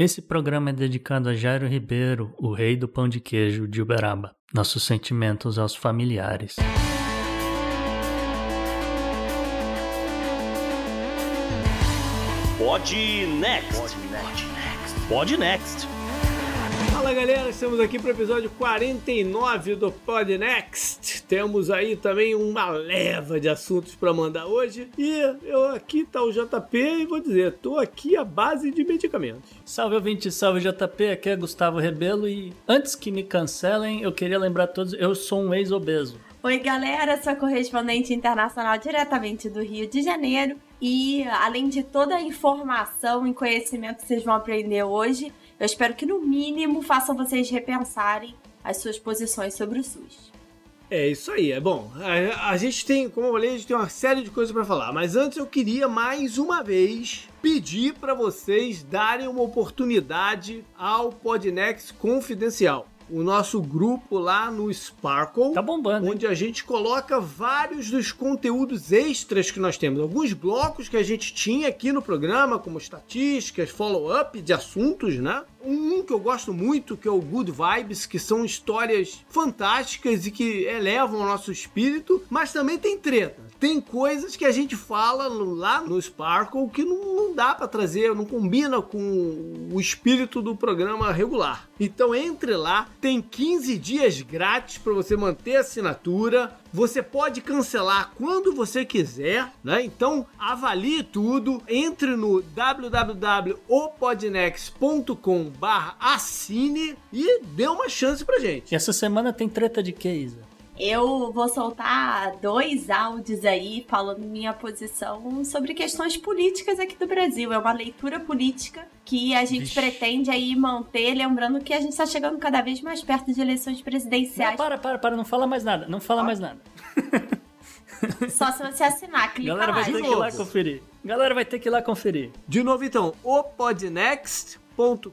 Esse programa é dedicado a Jairo Ribeiro, o rei do pão de queijo de Uberaba. Nossos sentimentos aos familiares. Pod Next. Pod Next. Fala galera, estamos aqui para o episódio 49 do Pod Next. Temos aí também uma leva de assuntos para mandar hoje. E eu aqui tá o JP e vou dizer, tô aqui à base de medicamentos. Salve ouvinte, salve JP, aqui é Gustavo Rebelo e antes que me cancelem, eu queria lembrar a todos, eu sou um ex-obeso. Oi galera, sou correspondente internacional diretamente do Rio de Janeiro. E além de toda a informação e conhecimento que vocês vão aprender hoje, eu espero que no mínimo façam vocês repensarem as suas posições sobre o SUS. É isso aí, é bom. A, a gente tem, como eu falei, a gente tem uma série de coisas para falar, mas antes eu queria mais uma vez pedir para vocês darem uma oportunidade ao Podnext Confidencial o nosso grupo lá no Sparkle. Tá bombando. Onde a gente coloca vários dos conteúdos extras que nós temos. Alguns blocos que a gente tinha aqui no programa, como estatísticas, follow-up de assuntos, né? Um que eu gosto muito, que é o Good Vibes, que são histórias fantásticas e que elevam o nosso espírito, mas também tem treta. Tem coisas que a gente fala lá no Sparkle que não, não dá para trazer, não combina com o espírito do programa regular. Então entre lá, tem 15 dias grátis para você manter a assinatura. Você pode cancelar quando você quiser, né? Então avalie tudo, entre no www.opodnex.com/assine e dê uma chance pra gente. E essa semana tem treta de Isa? Eu vou soltar dois áudios aí falando minha posição sobre questões políticas aqui do Brasil. É uma leitura política que a gente Vixe. pretende aí manter, lembrando que a gente está chegando cada vez mais perto de eleições presidenciais. Não, para, para, para, não fala mais nada, não fala mais nada. Só se você assinar, clica Galera vai lá. ter que ir lá conferir. Galera vai ter que ir lá conferir. De novo então, o Podnext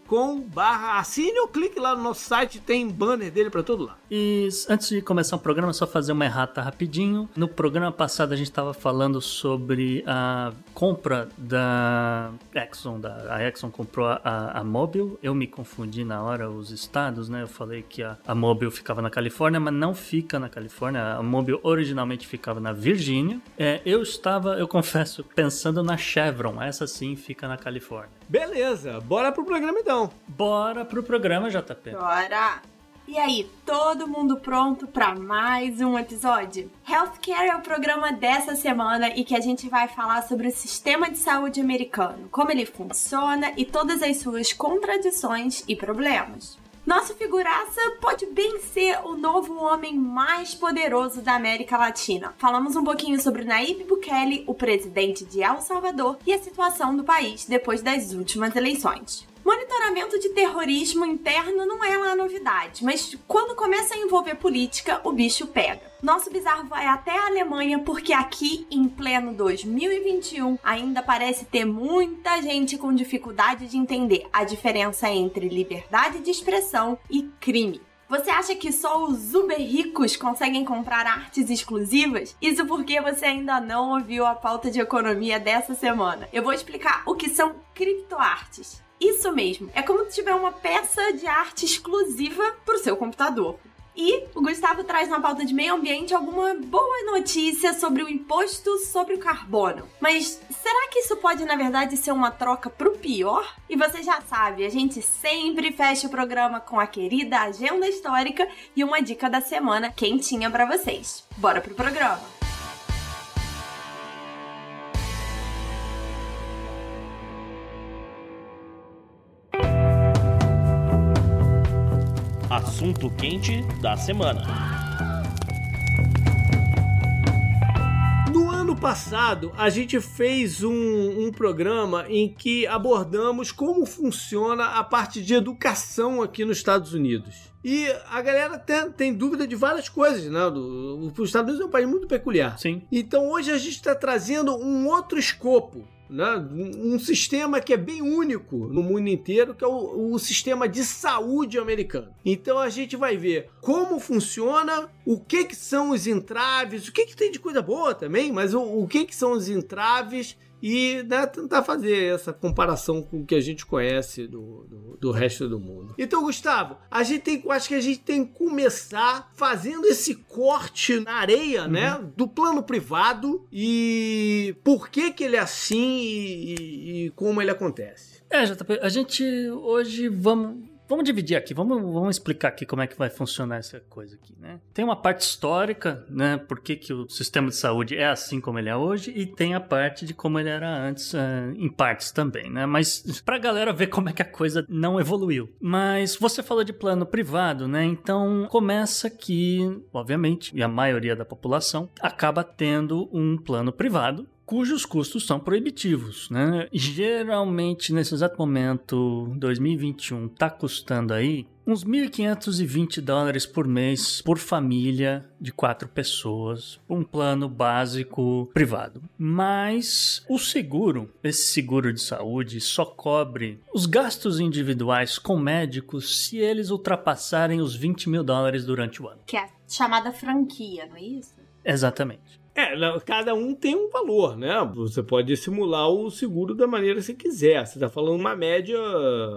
com barra assine ou clique lá no nosso site, tem banner dele para todo lado. E antes de começar o programa, só fazer uma errata rapidinho. No programa passado a gente estava falando sobre a compra da Exxon. Da, a Exxon comprou a, a Mobil. Eu me confundi na hora os estados, né? Eu falei que a, a Mobil ficava na Califórnia, mas não fica na Califórnia. A Mobil originalmente ficava na Virgínia. É, eu estava, eu confesso, pensando na Chevron. Essa sim fica na Califórnia. Beleza, bora pro programa então. Bora pro programa, JP. Bora! E aí, todo mundo pronto para mais um episódio? Healthcare é o programa dessa semana e que a gente vai falar sobre o sistema de saúde americano, como ele funciona e todas as suas contradições e problemas. Nosso figuraça pode bem ser o novo homem mais poderoso da América Latina. Falamos um pouquinho sobre Nayib Bukele, o presidente de El Salvador, e a situação do país depois das últimas eleições. Monitoramento de terrorismo interno não é uma novidade, mas quando começa a envolver política, o bicho pega. Nosso bizarro vai até a Alemanha porque aqui, em pleno 2021, ainda parece ter muita gente com dificuldade de entender a diferença entre liberdade de expressão e crime. Você acha que só os uber ricos conseguem comprar artes exclusivas? Isso porque você ainda não ouviu a pauta de economia dessa semana. Eu vou explicar o que são criptoartes. Isso mesmo, é como se tiver uma peça de arte exclusiva para o seu computador. E o Gustavo traz na pauta de meio ambiente alguma boa notícia sobre o imposto sobre o carbono. Mas será que isso pode, na verdade, ser uma troca pro pior? E você já sabe, a gente sempre fecha o programa com a querida agenda histórica e uma dica da semana quentinha para vocês. Bora pro programa! Assunto quente da semana. No ano passado, a gente fez um, um, programa em que abordamos como funciona a parte de educação aqui nos Estados Unidos. E a galera tem, tem dúvida de várias coisas, né? Os Estados Unidos é um país muito peculiar. Sim. Então hoje a gente está trazendo um outro escopo né? um sistema que é bem único no mundo inteiro, que é o, o, sistema de saúde americano. Então a gente vai ver como funciona, o que, que são os entraves, o que, que tem de coisa boa também, mas o, o que, que são os entraves e né, tentar fazer essa comparação com o que a gente conhece do, do, do, resto do mundo. Então, Gustavo, a gente tem, acho que a gente tem que começar fazendo esse corte na areia, uhum. né, do plano privado e por que que ele é assim e, e, e como ele acontece. É, JP, a gente hoje vamos Vamos dividir aqui, vamos, vamos explicar aqui como é que vai funcionar essa coisa aqui, né? Tem uma parte histórica, né? Por que, que o sistema de saúde é assim como ele é hoje, e tem a parte de como ele era antes, uh, em partes também, né? Mas pra galera ver como é que a coisa não evoluiu. Mas você falou de plano privado, né? Então começa que, obviamente, e a maioria da população acaba tendo um plano privado, cujos custos são proibitivos, né? Geralmente, nesse exato momento, 2021, tá custando aí uns 1.520 dólares por mês por família de quatro pessoas, um plano básico privado. Mas o seguro, esse seguro de saúde, só cobre os gastos individuais com médicos se eles ultrapassarem os 20 mil dólares durante o ano. Que é a chamada franquia, não é isso? Exatamente. É, cada um tem um valor, né? Você pode simular o seguro da maneira que você quiser. Você tá falando uma média.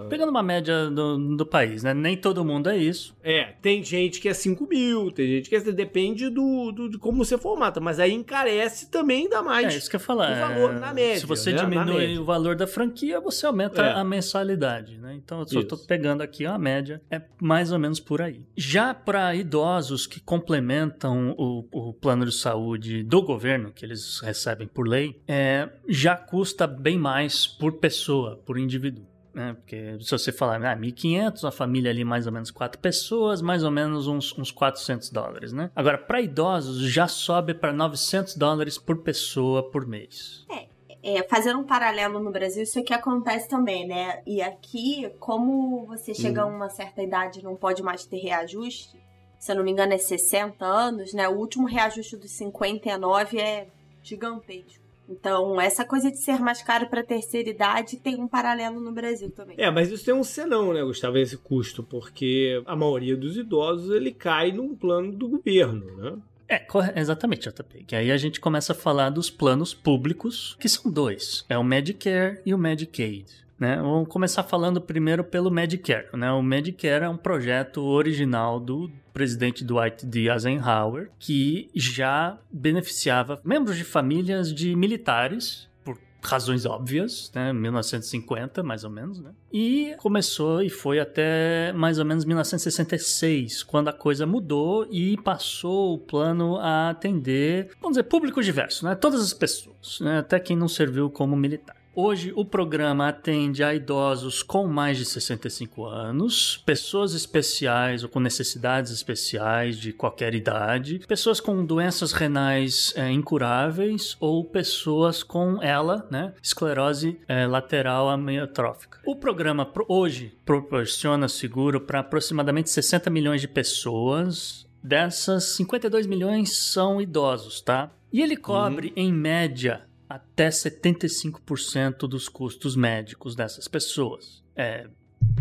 Pegando uma média do, do país, né? Nem todo mundo é isso. É, tem gente que é 5 mil, tem gente que é. Depende do, do, de como você formata, mas aí encarece também dá mais. É isso que eu ia falar. O valor na média. Se você né? diminui o valor da franquia, você aumenta é. a mensalidade, né? Então eu só tô pegando aqui a média, é mais ou menos por aí. Já para idosos que complementam o, o plano de saúde do governo, que eles recebem por lei, é, já custa bem mais por pessoa, por indivíduo. Né? Porque se você falar ah, 1.500, a família ali mais ou menos quatro pessoas, mais ou menos uns, uns 400 dólares, né? Agora, para idosos, já sobe para 900 dólares por pessoa por mês. É. É, fazendo um paralelo no Brasil, isso aqui acontece também, né? E aqui, como você chega uhum. a uma certa idade e não pode mais ter reajuste, se eu não me engano, é 60 anos, né? O último reajuste dos 59 é gigantesco. Então, essa coisa de ser mais caro para terceira idade tem um paralelo no Brasil também. É, mas isso tem um senão, né, Gustavo, esse custo, porque a maioria dos idosos ele cai num plano do governo, né? É, exatamente, JP. Que aí a gente começa a falar dos planos públicos, que são dois: é o Medicare e o Medicaid. Né? Vamos começar falando primeiro pelo Medicare. Né? O Medicare é um projeto original do presidente Dwight D. Eisenhower, que já beneficiava membros de famílias de militares por razões óbvias, né, 1950 mais ou menos, né? E começou e foi até mais ou menos 1966, quando a coisa mudou e passou o plano a atender, vamos dizer, público diverso, né? Todas as pessoas, né? Até quem não serviu como militar. Hoje o programa atende a idosos com mais de 65 anos, pessoas especiais ou com necessidades especiais de qualquer idade, pessoas com doenças renais é, incuráveis ou pessoas com ela, né, esclerose é, lateral amiotrófica. O programa hoje proporciona seguro para aproximadamente 60 milhões de pessoas. Dessas, 52 milhões são idosos, tá? E ele cobre, uhum. em média, até 75% dos custos médicos dessas pessoas. É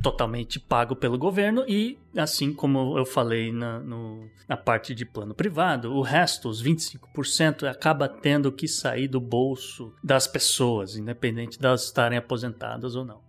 totalmente pago pelo governo e, assim como eu falei na, no, na parte de plano privado, o resto, os 25%, acaba tendo que sair do bolso das pessoas, independente de elas estarem aposentadas ou não?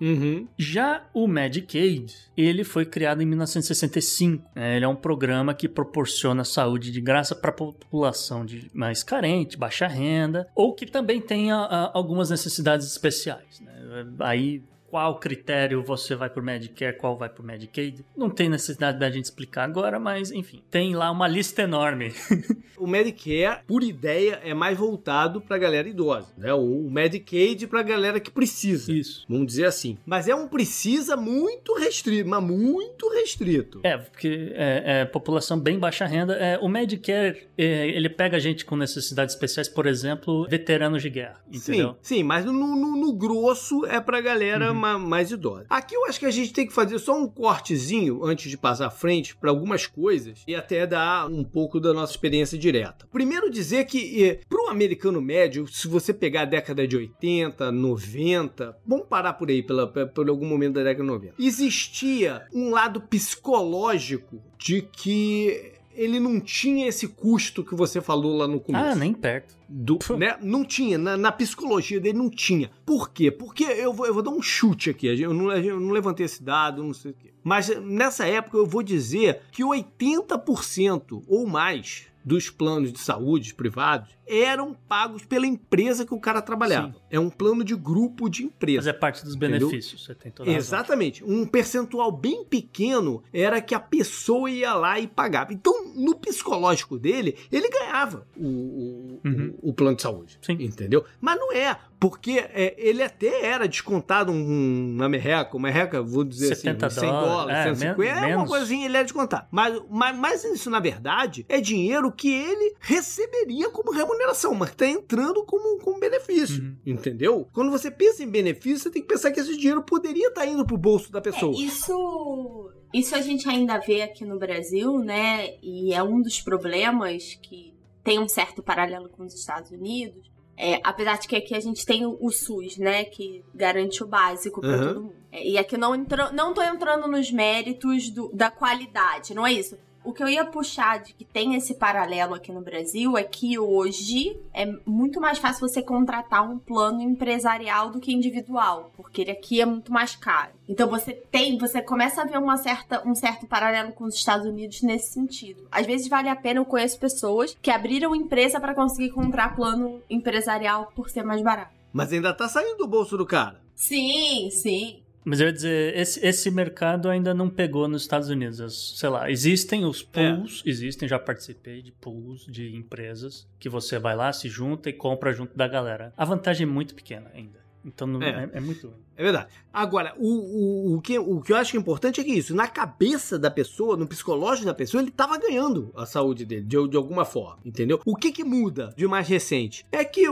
Uhum. Já o Medicaid, ele foi criado em 1965. Né? Ele é um programa que proporciona saúde de graça para a população de mais carente, baixa renda, ou que também tenha a, algumas necessidades especiais. Né? Aí qual critério você vai pro Medicare, qual vai pro Medicaid. Não tem necessidade da gente explicar agora, mas enfim, tem lá uma lista enorme. o Medicare, por ideia, é mais voltado pra galera idosa, né? O Medicaid pra galera que precisa. Isso. Vamos dizer assim. Mas é um precisa muito restrito, mas muito restrito. É, porque é, é população bem baixa renda. É, o Medicare, é, ele pega gente com necessidades especiais, por exemplo, veteranos de guerra, entendeu? Sim, sim mas no, no, no grosso é pra galera uhum. Ma, mais idosa. Aqui eu acho que a gente tem que fazer só um cortezinho antes de passar à frente para algumas coisas e até dar um pouco da nossa experiência direta. Primeiro dizer que para um americano médio, se você pegar a década de 80, 90, vamos parar por aí pela, por algum momento da década de 90, existia um lado psicológico de que ele não tinha esse custo que você falou lá no começo. Ah, nem perto. Do, né? Não tinha, na, na, psicologia dele não tinha. Por quê? Porque eu vou, eu vou dar um chute aqui, eu não, eu não levantei esse dado, não sei o quê. Mas nessa época eu vou dizer que 80% ou mais dos planos de saúde privados eram pagos pela empresa que o cara trabalhava. Sim. É um plano de grupo de empresa. Mas é parte dos benefícios, você tem toda Exatamente. Um percentual bem pequeno era que a pessoa ia lá e pagava. Então, no psicológico dele, ele ganhava o, o, uhum. O, o plano de saúde. Sim. Entendeu? Mas não é, porque é, ele até era descontado um, uma merreca, uma merreca, vou dizer 70 assim, 100 dólares, é, 150, men é uma coisinha, ele era descontado. Mas, mas, mas isso, na verdade, é dinheiro que ele receberia como remuneração, mas está entrando como, como benefício, uhum. entendeu? Quando você pensa em benefício, você tem que pensar que esse dinheiro poderia estar tá indo pro bolso da pessoa. É, isso, isso a gente ainda vê aqui no Brasil, né? E é um dos problemas que tem um certo paralelo com os Estados Unidos. É, apesar de que aqui a gente tem o, SUS, né? Que garante o básico para uhum. todo mundo. É, e aqui não, entro, não tô entrando nos méritos do, da qualidade, não é isso. O que eu ia puxar de que tem esse paralelo aqui no Brasil é que hoje é muito mais fácil você contratar um plano empresarial do que individual, porque ele aqui é muito mais caro. Então você tem, você começa a ver uma certa, um certo paralelo com os Estados Unidos nesse sentido. Às vezes vale a pena, eu conheço pessoas que abriram empresa para conseguir comprar plano empresarial por ser mais barato. Mas ainda tá saindo do bolso do cara. Sim, sim. Mas eu ia dizer, esse, esse mercado ainda não pegou nos Estados Unidos. Sei lá, existem os pools, é. existem, já participei de pools de empresas que você vai lá, se junta e compra junto da galera. A vantagem é muito pequena ainda. Então não, é. é, é muito. É verdade. Agora, o, o, o, que, o que eu acho é importante é que isso, na cabeça da pessoa, no psicológico da pessoa, ele estava ganhando a saúde dele, de, de alguma forma, entendeu? O que que muda de mais recente? É que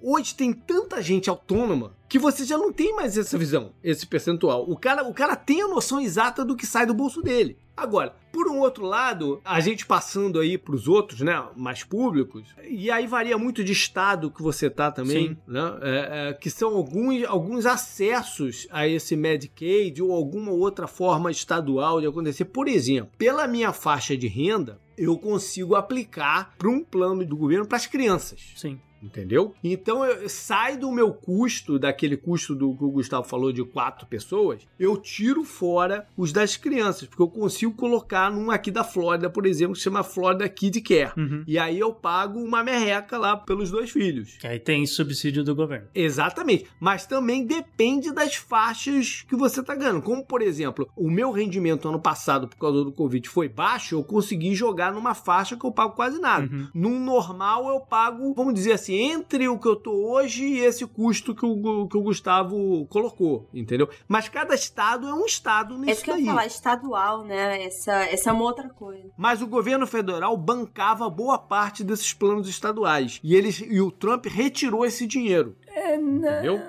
hoje tem tanta gente autônoma que você já não tem mais essa visão, esse percentual. O cara, o cara tem a noção exata do que sai do bolso dele. Agora, por um outro lado, a gente passando aí para os outros, né, mais públicos, e aí varia muito de estado que você tá também, Sim. né, é, é, que são alguns, alguns acessos a esse Medicaid ou alguma outra forma estadual de acontecer. Por exemplo, pela minha faixa de renda, eu consigo aplicar para um plano do governo para as crianças. Sim. Entendeu? Então eu, sai do meu custo, daquele custo do que o Gustavo falou de quatro pessoas, eu tiro fora os das crianças, porque eu consigo colocar num aqui da Flórida, por exemplo, que se chama Florida Kid Care. Uhum. E aí eu pago uma merreca lá pelos dois filhos. Aí tem subsídio do governo. Exatamente. Mas também depende das faixas que você tá ganhando. Como, por exemplo, o meu rendimento ano passado, por causa do Covid, foi baixo, eu consegui jogar numa faixa que eu pago quase nada. Uhum. Num normal, eu pago, vamos dizer assim, entre o que eu tô hoje e esse custo que o, que o Gustavo colocou, entendeu? Mas cada estado é um estado nisso Esse que eu ia falar, estadual, né? Essa, essa é uma outra coisa. Mas o governo federal bancava boa parte desses planos estaduais. E, eles, e o Trump retirou esse dinheiro. É, entendeu?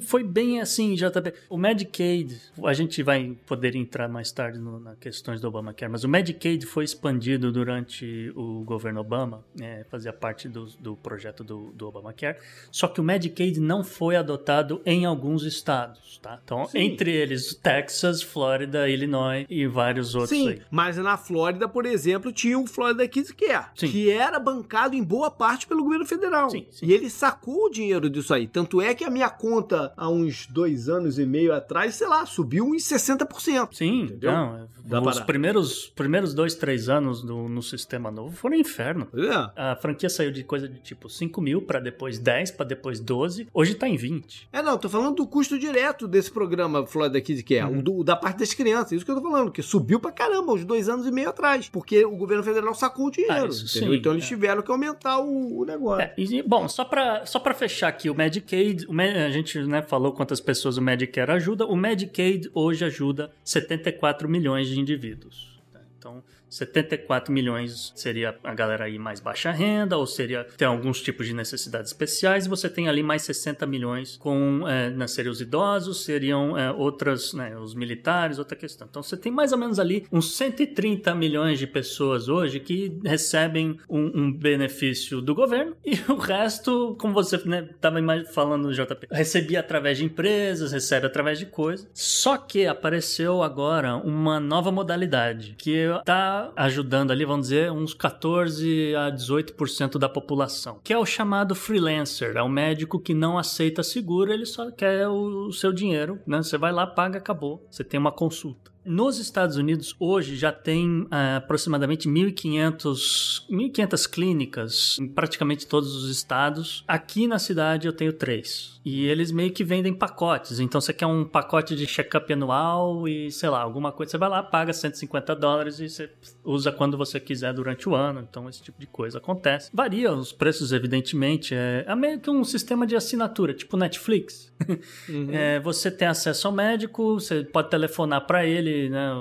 Foi bem assim, JP. O Medicaid, a gente vai poder entrar mais tarde no, na questões do Obamacare, mas o Medicaid foi expandido durante o governo Obama, é, fazia parte do, do projeto do, do Obamacare, só que o Medicaid não foi adotado em alguns estados, tá? Então, Sim. entre eles, Texas, Flórida, Illinois e vários outros Sim, aí. mas na Flórida, por exemplo, tinha o Florida Kids Care, sim. que era bancado em boa parte pelo governo federal. Sim, sim. E ele sacou o dinheiro disso aí. Tanto é que a minha conta conta há uns dois anos e meio atrás, sei lá, subiu uns 60%. Sim, Entendeu? não. Dá os primeiros, primeiros dois, três anos do, no sistema novo foram um inferno. É. A franquia saiu de coisa de tipo 5 mil pra depois 10, pra depois 12. Hoje tá em 20. É, não, tô falando do custo direto desse programa Florida Kids, que é Uhum. o, do- da parte das crianças. Isso que eu tô falando, que subiu pra caramba uns dois anos e meio atrás. Porque o governo federal sacou o dinheiro. Ah, sim, então eles é. tiveram que aumentar o, o negócio. É, e, bom, só pra, só pra fechar aqui, o Medicaid, o a gente né, falou quantas pessoas o Medicare ajuda. O Medicaid hoje ajuda 74 milhões de indivíduos. tá? Então, 74 milhões seria a galera aí mais baixa renda, ou seria tem alguns tipos de necessidades especiais, e você tem ali mais 60 milhões com é, né, seriam os idosos, seriam é, outras, né, os militares, outra questão. Então você tem mais ou menos ali uns 130 milhões de pessoas hoje que recebem um, um benefício do governo, e o resto, como você estava falando, JP, recebia através de empresas, recebe através de coisas. Só que apareceu agora uma nova modalidade que está ajudando ali, vamos dizer, uns 14 a 18% da população, que é o chamado freelancer, é o médico que não aceita seguro, ele só quer o, o seu dinheiro, né? Você vai lá, paga, acabou. Você tem uma consulta. Nos Estados Unidos, hoje, já tem ah, aproximadamente 1.500 1.500 clínicas em praticamente todos os estados. Aqui na cidade eu tenho três. E eles meio que vendem pacotes. Então você quer um pacote de check-up anual e, sei lá, alguma coisa. Você vai lá, paga 150 dólares e você usa quando você quiser durante o ano. Então esse tipo de coisa acontece. Varia os preços, evidentemente. É, é meio que um sistema de assinatura, tipo Netflix. É, você tem acesso ao médico, você pode telefonar para ele, né,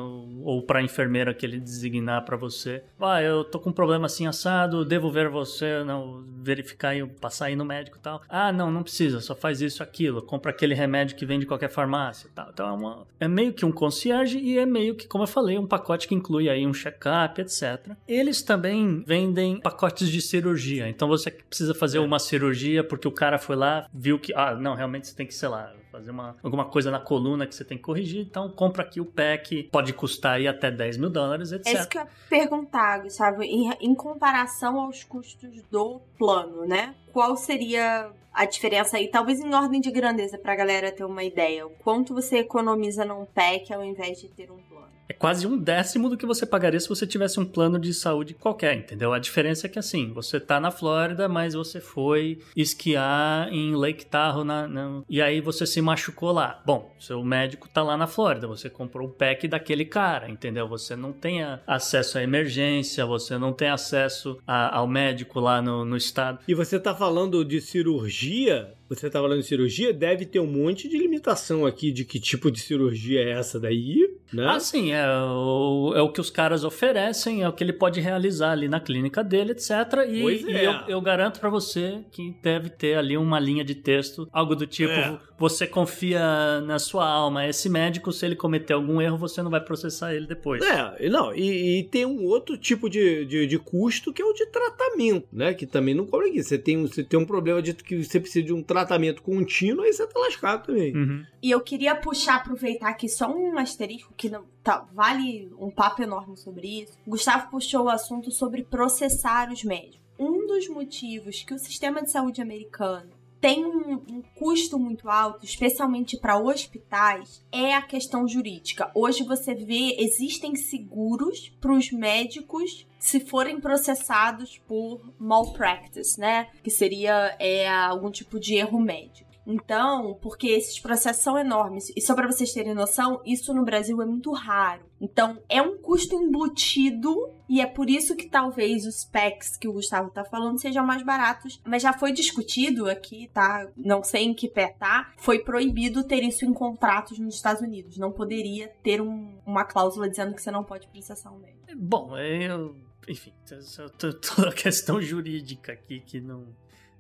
ou, para a enfermeira que ele designar para você. Ah, eu tô com um problema assim assado, devo ver você, não, verificar e passar aí no médico e tal. Ah, não, não precisa, só faz isso, aquilo, compra aquele remédio que vem de qualquer farmácia e tal. Então é, uma, é meio que um concierge e é meio que, como eu falei, um pacote que inclui aí um check-up, etc. Eles também vendem pacotes de cirurgia. Então você precisa fazer uma cirurgia porque o cara foi lá, viu que, ah, não, realmente você tem que, sei lá, fazer uma, alguma coisa na coluna que você tem que corrigir. Então compra aqui o pack, pode custar aí até 10 mil dólares, etc. É isso que eu ia perguntar, Gustavo, em, em comparação aos custos do plano, né? Qual seria a diferença aí, talvez em ordem de grandeza, pra galera ter uma ideia? O quanto você economiza num pack ao invés de ter um plano? É quase um décimo do que você pagaria se você tivesse um plano de saúde qualquer, entendeu? A diferença é que assim, você tá na Flórida, mas você foi esquiar em Lake Tahoe na, na- e aí você se machucou lá. Bom, seu médico tá lá na Flórida, você comprou o pack daquele cara, entendeu? Você não tem acesso à emergência, você não tem acesso a- ao médico lá no, no estado. E você tá falando de cirurgia? Você tá falando de cirurgia? Deve ter um monte de limitação aqui de que tipo de cirurgia é essa daí, né? Ah, sim, é o, é o que os caras oferecem, é o que ele pode realizar ali na clínica dele, etc. E, Pois e é. eu, eu garanto pra você que deve ter ali uma linha de texto, algo do tipo: É. você confia na sua alma. Esse médico, se ele cometer algum erro, você não vai processar ele depois. É, não, e, e tem um outro tipo de, de, de custo que é o de tratamento, né? Que também não cobra aqui. Você tem, você tem um problema de que você precisa de um tratamento contínuo, aí você tá lascado também. Uhum. E eu queria puxar, aproveitar aqui só um asterisco que não tá, vale um papo enorme sobre isso. O Gustavo puxou o assunto sobre processar os médicos. Um dos motivos que o sistema de saúde americano tem um, um custo muito alto, especialmente para hospitais, é a questão jurídica. Hoje você vê, existem seguros para os médicos se forem processados por malpractice, né? Que seria é, algum tipo de erro médico. Então, porque esses processos são enormes, e só para vocês terem noção, isso no Brasil é muito raro. Então, é um custo embutido e é por isso que talvez os packs que o Gustavo tá falando sejam mais baratos, mas já foi discutido aqui, tá? Não sei em que pé tá. Foi proibido ter isso em contratos nos Estados Unidos. Não poderia ter um- uma cláusula dizendo que você não pode processar um médico. Bom, eu. Enfim, toda a questão jurídica aqui que não,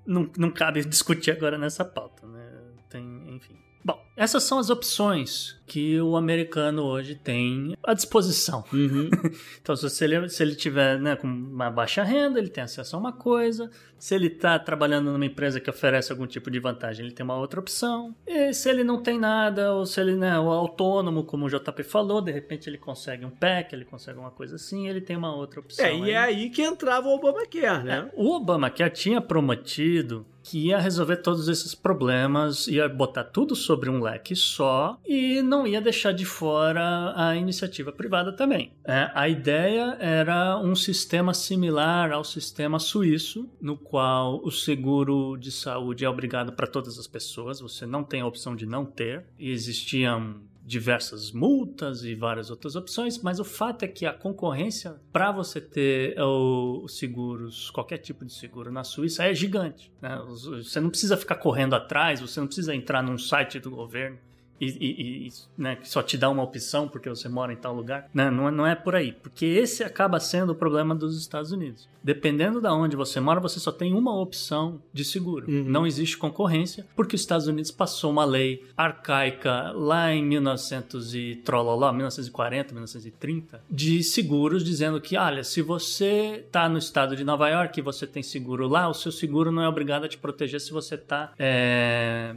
não, não cabe discutir agora nessa pauta, né? Tem, enfim. Bom, essas são as opções que o americano hoje tem à disposição. Uhum. Então, se ele, se ele tiver né, com uma baixa renda, ele tem acesso a uma coisa. Se ele está trabalhando numa empresa que oferece algum tipo de vantagem, ele tem uma outra opção. E se ele não tem nada, ou se ele né, é autônomo, como o JP falou, de repente ele consegue um PEC, ele consegue uma coisa assim, ele tem uma outra opção. É, e é aí que entrava o Obamacare, né? É, o Obamacare tinha prometido que ia resolver todos esses problemas, ia botar tudo sobre um leque só e não ia deixar de fora a iniciativa privada também. É, a ideia era um sistema similar ao sistema suíço, no qual o seguro de saúde é obrigado para todas as pessoas, você não tem a opção de não ter, e existiam diversas multas e várias outras opções, mas o fato é que a concorrência para você ter os seguros, qualquer tipo de seguro na Suíça é gigante. Né? Você não precisa ficar correndo atrás, você não precisa entrar num site do governo e, e, e né, só te dá uma opção porque você mora em tal lugar. Não, não, não é por aí. Porque esse acaba sendo o problema dos Estados Unidos. Dependendo de onde você mora, você só tem uma opção de seguro. Uhum. Não existe concorrência, porque os Estados Unidos passou uma lei arcaica lá em 1900 e trololó, 1940, 1930, de seguros dizendo que, olha, se você está no estado de Nova York e você tem seguro lá, o seu seguro não é obrigado a te proteger se você está, é,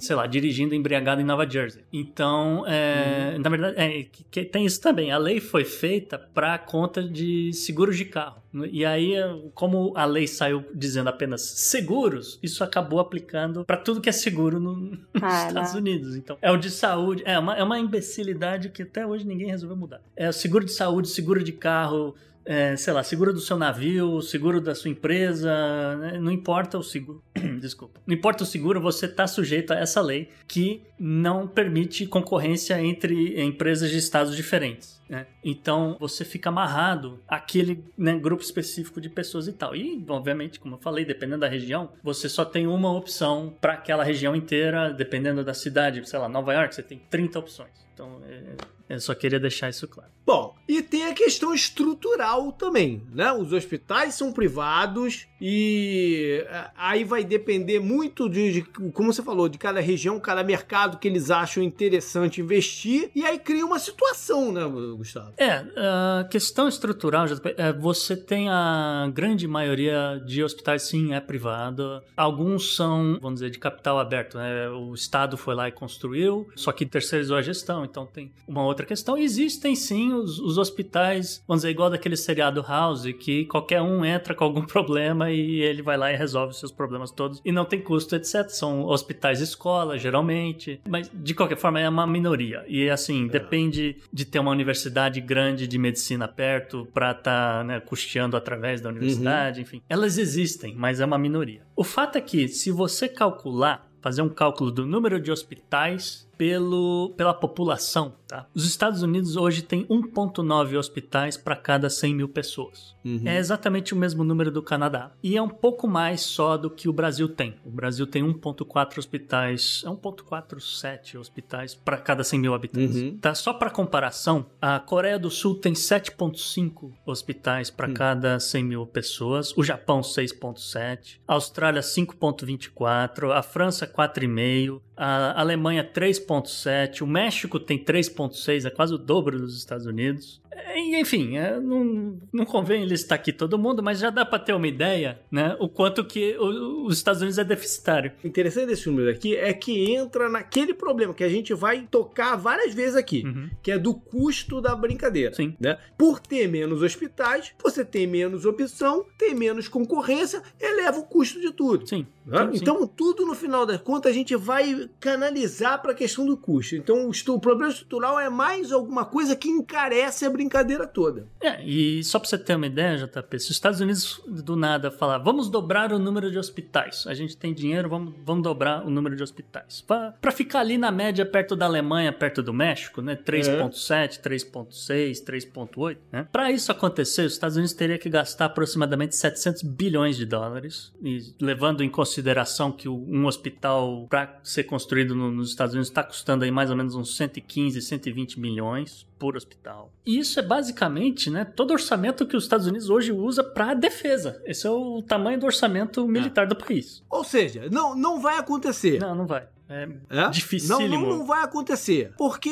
sei lá, dirigindo embriagado em Nova Nova Jersey. Então, é, uhum. na verdade, é, que, que tem isso também. A lei foi feita para conta de seguros de carro. E aí, como a lei saiu dizendo apenas seguros, isso acabou aplicando para tudo que é seguro no, nos ah, Estados Unidos. Então, é o de saúde. É uma, é uma imbecilidade que até hoje ninguém resolveu mudar. É o seguro de saúde, seguro de carro é, sei lá, seguro do seu navio, seguro da sua empresa, né? não importa o seguro, desculpa, não importa o seguro, você está sujeito a essa lei que não permite concorrência entre empresas de estados diferentes. Né? Então você fica amarrado àquele né, grupo específico de pessoas e tal. E, obviamente, como eu falei, dependendo da região, você só tem uma opção para aquela região inteira, dependendo da cidade. Sei lá, Nova York, você tem 30 opções. Então, é, eu só queria deixar isso claro. Bom, e tem a questão estrutural também, né? Os hospitais são privados e é, aí vai depender muito de, de, como você falou, de cada região, cada mercado que eles acham interessante investir e aí cria uma situação, né, Gustavo? É, a questão estrutural, é, você tem a grande maioria de hospitais, sim, é privada. Alguns são, vamos dizer, de capital aberto, né? O Estado foi lá e construiu, só que terceirizou a gestão então tem uma outra questão. Existem sim os, os hospitais, vamos dizer, igual daquele seriado House, que qualquer um entra com algum problema e ele vai lá e resolve os seus problemas todos e não tem custo, etc. São hospitais escola, geralmente, mas de qualquer forma é uma minoria. E assim, é. depende de ter uma universidade grande de medicina perto para estar tá, né, custeando através da universidade, uhum. enfim. Elas existem, mas é uma minoria. O fato é que se você calcular fazer um cálculo do número de hospitais pelo, pela população, tá? Os Estados Unidos hoje tem 1,9 hospitais para cada 100 mil pessoas. Uhum. É exatamente o mesmo número do Canadá. E é um pouco mais só do que o Brasil tem. O Brasil tem 1,4 hospitais, é 1,47 hospitais para cada 100 mil habitantes. Uhum. Tá? Só para comparação, a Coreia do Sul tem 7,5 hospitais para uhum. cada 100 mil pessoas. O Japão, 6,7. A Austrália, 5,24. A França, 4,5 a Alemanha 3.7, o México tem 3.6, é quase o dobro dos Estados Unidos. Enfim, é, não, não convém listar aqui todo mundo, mas já dá para ter uma ideia, né? O quanto que o, os Estados Unidos é deficitário. O interessante desse número aqui é que entra naquele problema que a gente vai tocar várias vezes aqui, uhum. que é do custo da brincadeira. Sim. Né? Por ter menos hospitais, você tem menos opção, tem menos concorrência, eleva o custo de tudo. Sim. Né? sim então, sim. tudo no final das contas, a gente vai canalizar para a questão do custo. Então, o, problema estrutural é mais alguma coisa que encarece a brincadeira toda. É, e só pra você ter uma ideia, JP, se os Estados Unidos do nada falar, vamos dobrar o número de hospitais, a gente tem dinheiro, vamos, vamos dobrar o número de hospitais. Pra ficar ali na média perto da Alemanha, perto do México, né? 3.7, é. 3.6, 3.8, né? Pra isso acontecer, os Estados Unidos teria que gastar aproximadamente 700 bilhões de dólares, e levando em consideração que um hospital para ser construído no, nos Estados Unidos está custando aí mais ou menos uns 115, 120 milhões por hospital. E isso é basicamente, né, todo orçamento que os Estados Unidos hoje usa para defesa. Esse é o tamanho do orçamento militar é. do país. Ou seja, não, não vai acontecer. Não, não vai. É, É? dificílimo. Não, não, não vai acontecer. Porque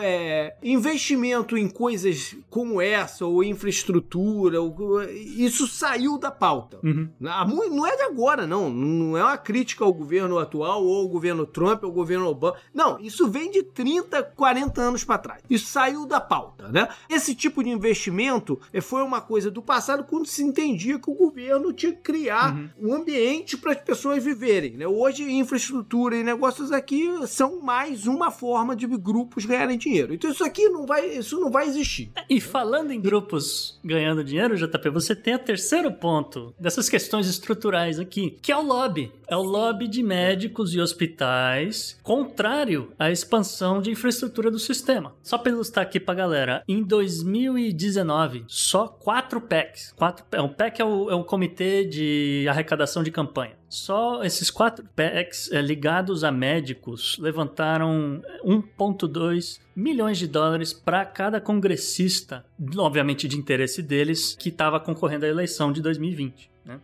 é, investimento em coisas como essa, ou infraestrutura, ou- isso saiu da pauta. Uhum. Mu- Não é de agora, não. Não é uma crítica ao governo atual, ou ao governo Trump, ou ao governo Obama. Não, isso vem de 30, 40 anos para trás. Isso saiu da pauta, né? Esse tipo de investimento eh, foi uma coisa do passado quando se entendia que o governo tinha que criar um ambiente para as pessoas viverem, né? Hoje, infraestrutura e negócios aqui são mais uma forma de grupos ganharem dinheiro. Então isso aqui não vai, isso não vai existir. E falando em grupos ganhando dinheiro, JP, você tem o terceiro ponto dessas questões estruturais aqui, que é o lobby. É o lobby de médicos e hospitais, contrário à expansão de infraestrutura do sistema. Só para ilustrar aqui pra galera, em 2019, só quatro PECs, quatro, o PEC é o, é Comitê de Arrecadação de Campanha. Só esses quatro PECs eh, ligados a médicos levantaram 1,2 milhões de dólares para cada congressista, obviamente de interesse deles, que estava concorrendo à eleição de 2020. Né?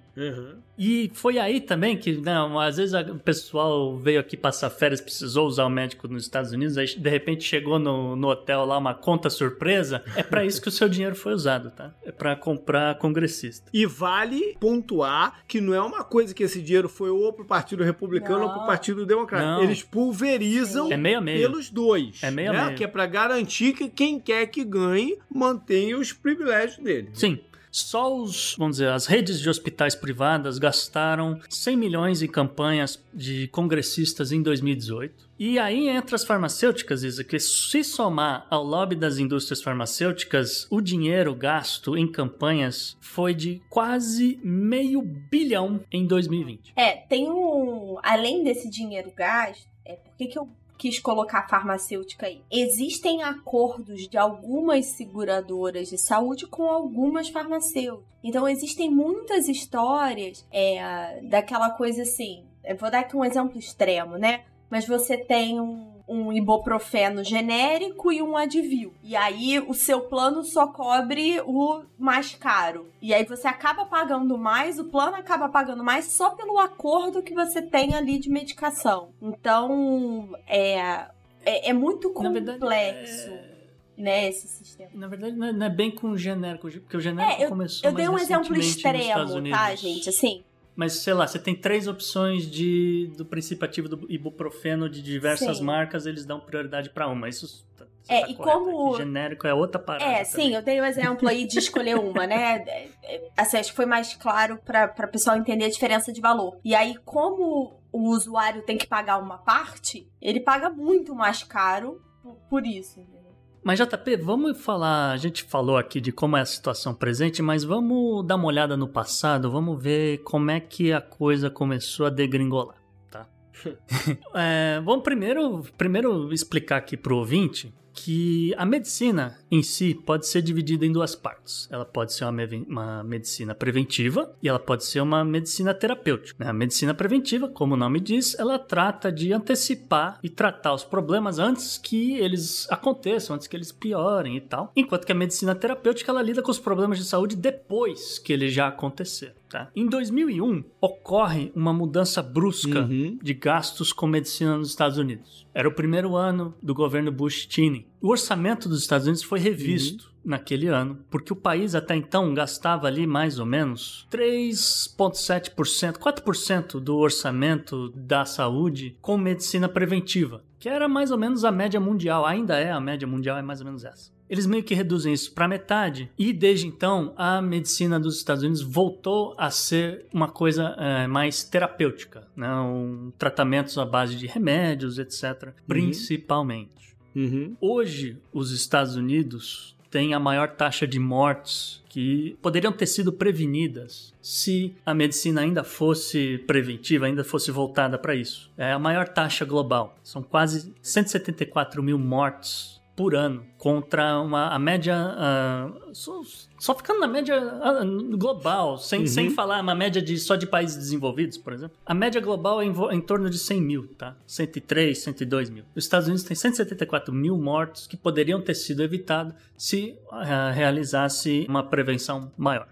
E foi aí também que, não, às vezes o pessoal veio aqui passar férias, precisou usar o médico nos Estados Unidos, aí de repente chegou no, no hotel lá uma conta surpresa. É para isso que o seu dinheiro foi usado, tá? É para comprar congressista. E vale pontuar que não é uma coisa que esse dinheiro foi ou pro Partido Republicano Não. ou pro Partido Democrata. Não. Eles pulverizam É meio meio. pelos dois. É meio a né? meio. Que é pra garantir que quem quer que ganhe mantenha os privilégios dele. Sim. Só os, vamos dizer, as redes de hospitais privadas gastaram 100 milhões em campanhas de congressistas em 2018. E aí entra as farmacêuticas, Isa, que se somar ao lobby das indústrias farmacêuticas, o dinheiro gasto em campanhas foi de quase meio bilhão em 2020. É, tem um. Além desse dinheiro gasto, é por que, que eu quis colocar a farmacêutica aí? Existem acordos de algumas seguradoras de saúde com algumas farmacêuticas. Então existem muitas histórias é, daquela coisa assim. Vou dar aqui um exemplo extremo, né? Mas você tem um, um ibuprofeno genérico e um Advil. E aí o seu plano só cobre o mais caro. E aí você acaba pagando mais, o plano acaba pagando mais só pelo acordo que você tem ali de medicação. Então, é, é, é muito verdade, complexo, né, esse sistema. Na verdade, não é, não é bem com o genérico, porque o genérico É, eu, começou eu dei um exemplo extremo, tá, gente? Assim, Mas sei lá, você tem três opções de do princípio ativo do ibuprofeno de diversas Sim. marcas, eles dão prioridade pra uma. Isso tá- É, tá e correto, como- que genérico é outra parada. É, também. sim, eu dei o exemplo aí de escolher uma, né? É, é, Assim, acho que foi mais claro para o pessoal entender a diferença de valor. E aí, como o usuário tem que pagar uma parte, ele paga muito mais caro por, por isso. Mas JP, vamos falar, a gente falou aqui de como é a situação presente, mas vamos dar uma olhada no passado, vamos ver como é que a coisa começou a degringolar, tá? É, vamos primeiro, primeiro explicar aqui pro ouvinte que a medicina em si pode ser dividida em duas partes. Ela pode ser uma, uma medicina preventiva e ela pode ser uma medicina terapêutica. né? A medicina preventiva, como o nome diz, ela trata de antecipar e tratar os problemas antes que eles aconteçam, antes que eles piorem e tal. Enquanto que a medicina terapêutica ela lida com os problemas de saúde depois que eles já aconteceram. Tá? Em 2001 ocorre uma mudança brusca Uhum. de gastos com medicina nos Estados Unidos. Era o primeiro ano do governo Bush-Cheney. O orçamento dos Estados Unidos foi revisto naquele ano, porque o país até então gastava ali mais ou menos 3,7%, 4% do orçamento da saúde com medicina preventiva, que era mais ou menos a média mundial, ainda é a média mundial, é mais ou menos essa. Eles meio que reduzem isso para metade e desde então a medicina dos Estados Unidos voltou a ser uma coisa eh, mais terapêutica, né? um, tratamentos à base de remédios, etc. Principalmente. Uhum. Hoje, os Estados Unidos têm a maior taxa de mortes que poderiam ter sido prevenidas se a medicina ainda fosse preventiva, ainda fosse voltada para isso. É a maior taxa global. São quase 174 mil mortes por ano contra uma, a média. ah, só, só ficando na média ah, global, sem, sem falar uma média de, só de países desenvolvidos, por exemplo. A média global é em, em torno de 100 mil, tá? 103, 102 mil. Os Estados Unidos têm 174 mil mortos que poderiam ter sido evitados se ah, realizasse uma prevenção maior.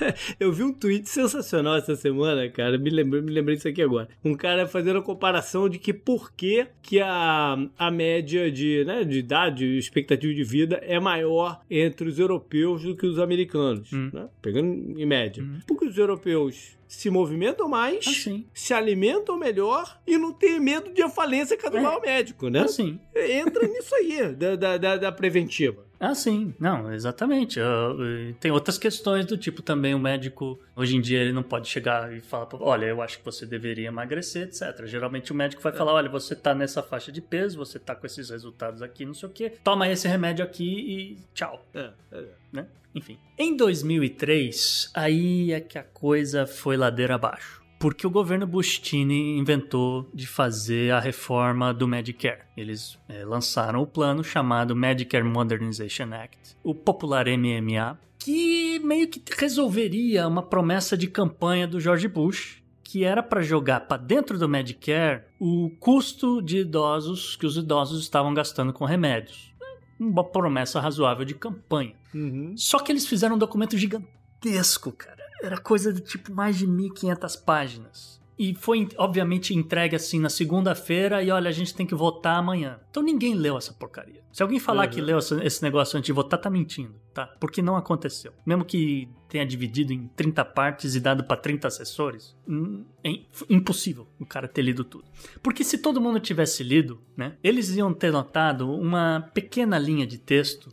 Eu vi um tweet sensacional essa semana, cara. Me lembrei, me lembrei disso aqui agora. Um cara fazendo a comparação de que por que, que a, a média de, né, de idade, expectativa de vida é maior entre os europeus do que os americanos. Hum. Né? Pegando em média. Porque os europeus se movimentam mais, Assim. se alimentam melhor e não tem medo de a falência cadular É. médico, né? Assim. Entra nisso aí, da, da, da, preventiva. Ah, sim. Não, exatamente. Eu- tem outras questões do tipo também o médico, hoje em dia, ele não pode chegar e falar, olha, eu acho que você deveria emagrecer, etc. Geralmente o médico vai falar, olha, você tá nessa faixa de peso, você tá com esses resultados aqui, não sei o quê, toma esse remédio aqui e tchau. É, é. Né? Enfim. Em 2003, aí é que a coisa foi ladeira abaixo. Porque o governo Bustini inventou de fazer a reforma do Medicare. Eles eh, lançaram o plano chamado Medicare Modernization Act, o popular MMA, que meio que resolveria uma promessa de campanha do George Bush, que era para jogar para dentro do Medicare o custo de idosos que os idosos estavam gastando com remédios. Uma promessa razoável de campanha. Uhum. Só que eles fizeram um documento gigantesco, cara. Era coisa de tipo mais de 1500 páginas. E foi, obviamente, entregue assim na segunda-feira e olha, a gente tem que votar amanhã. Então ninguém leu essa porcaria. Se alguém falar Uhum. que leu esse negócio antes de votar, tá mentindo, tá? Porque não aconteceu. Mesmo que tenha dividido em 30 partes e dado pra 30 assessores, hum, é im- impossível o cara ter lido tudo. Porque se todo mundo tivesse lido, né, eles iam ter notado uma pequena linha de texto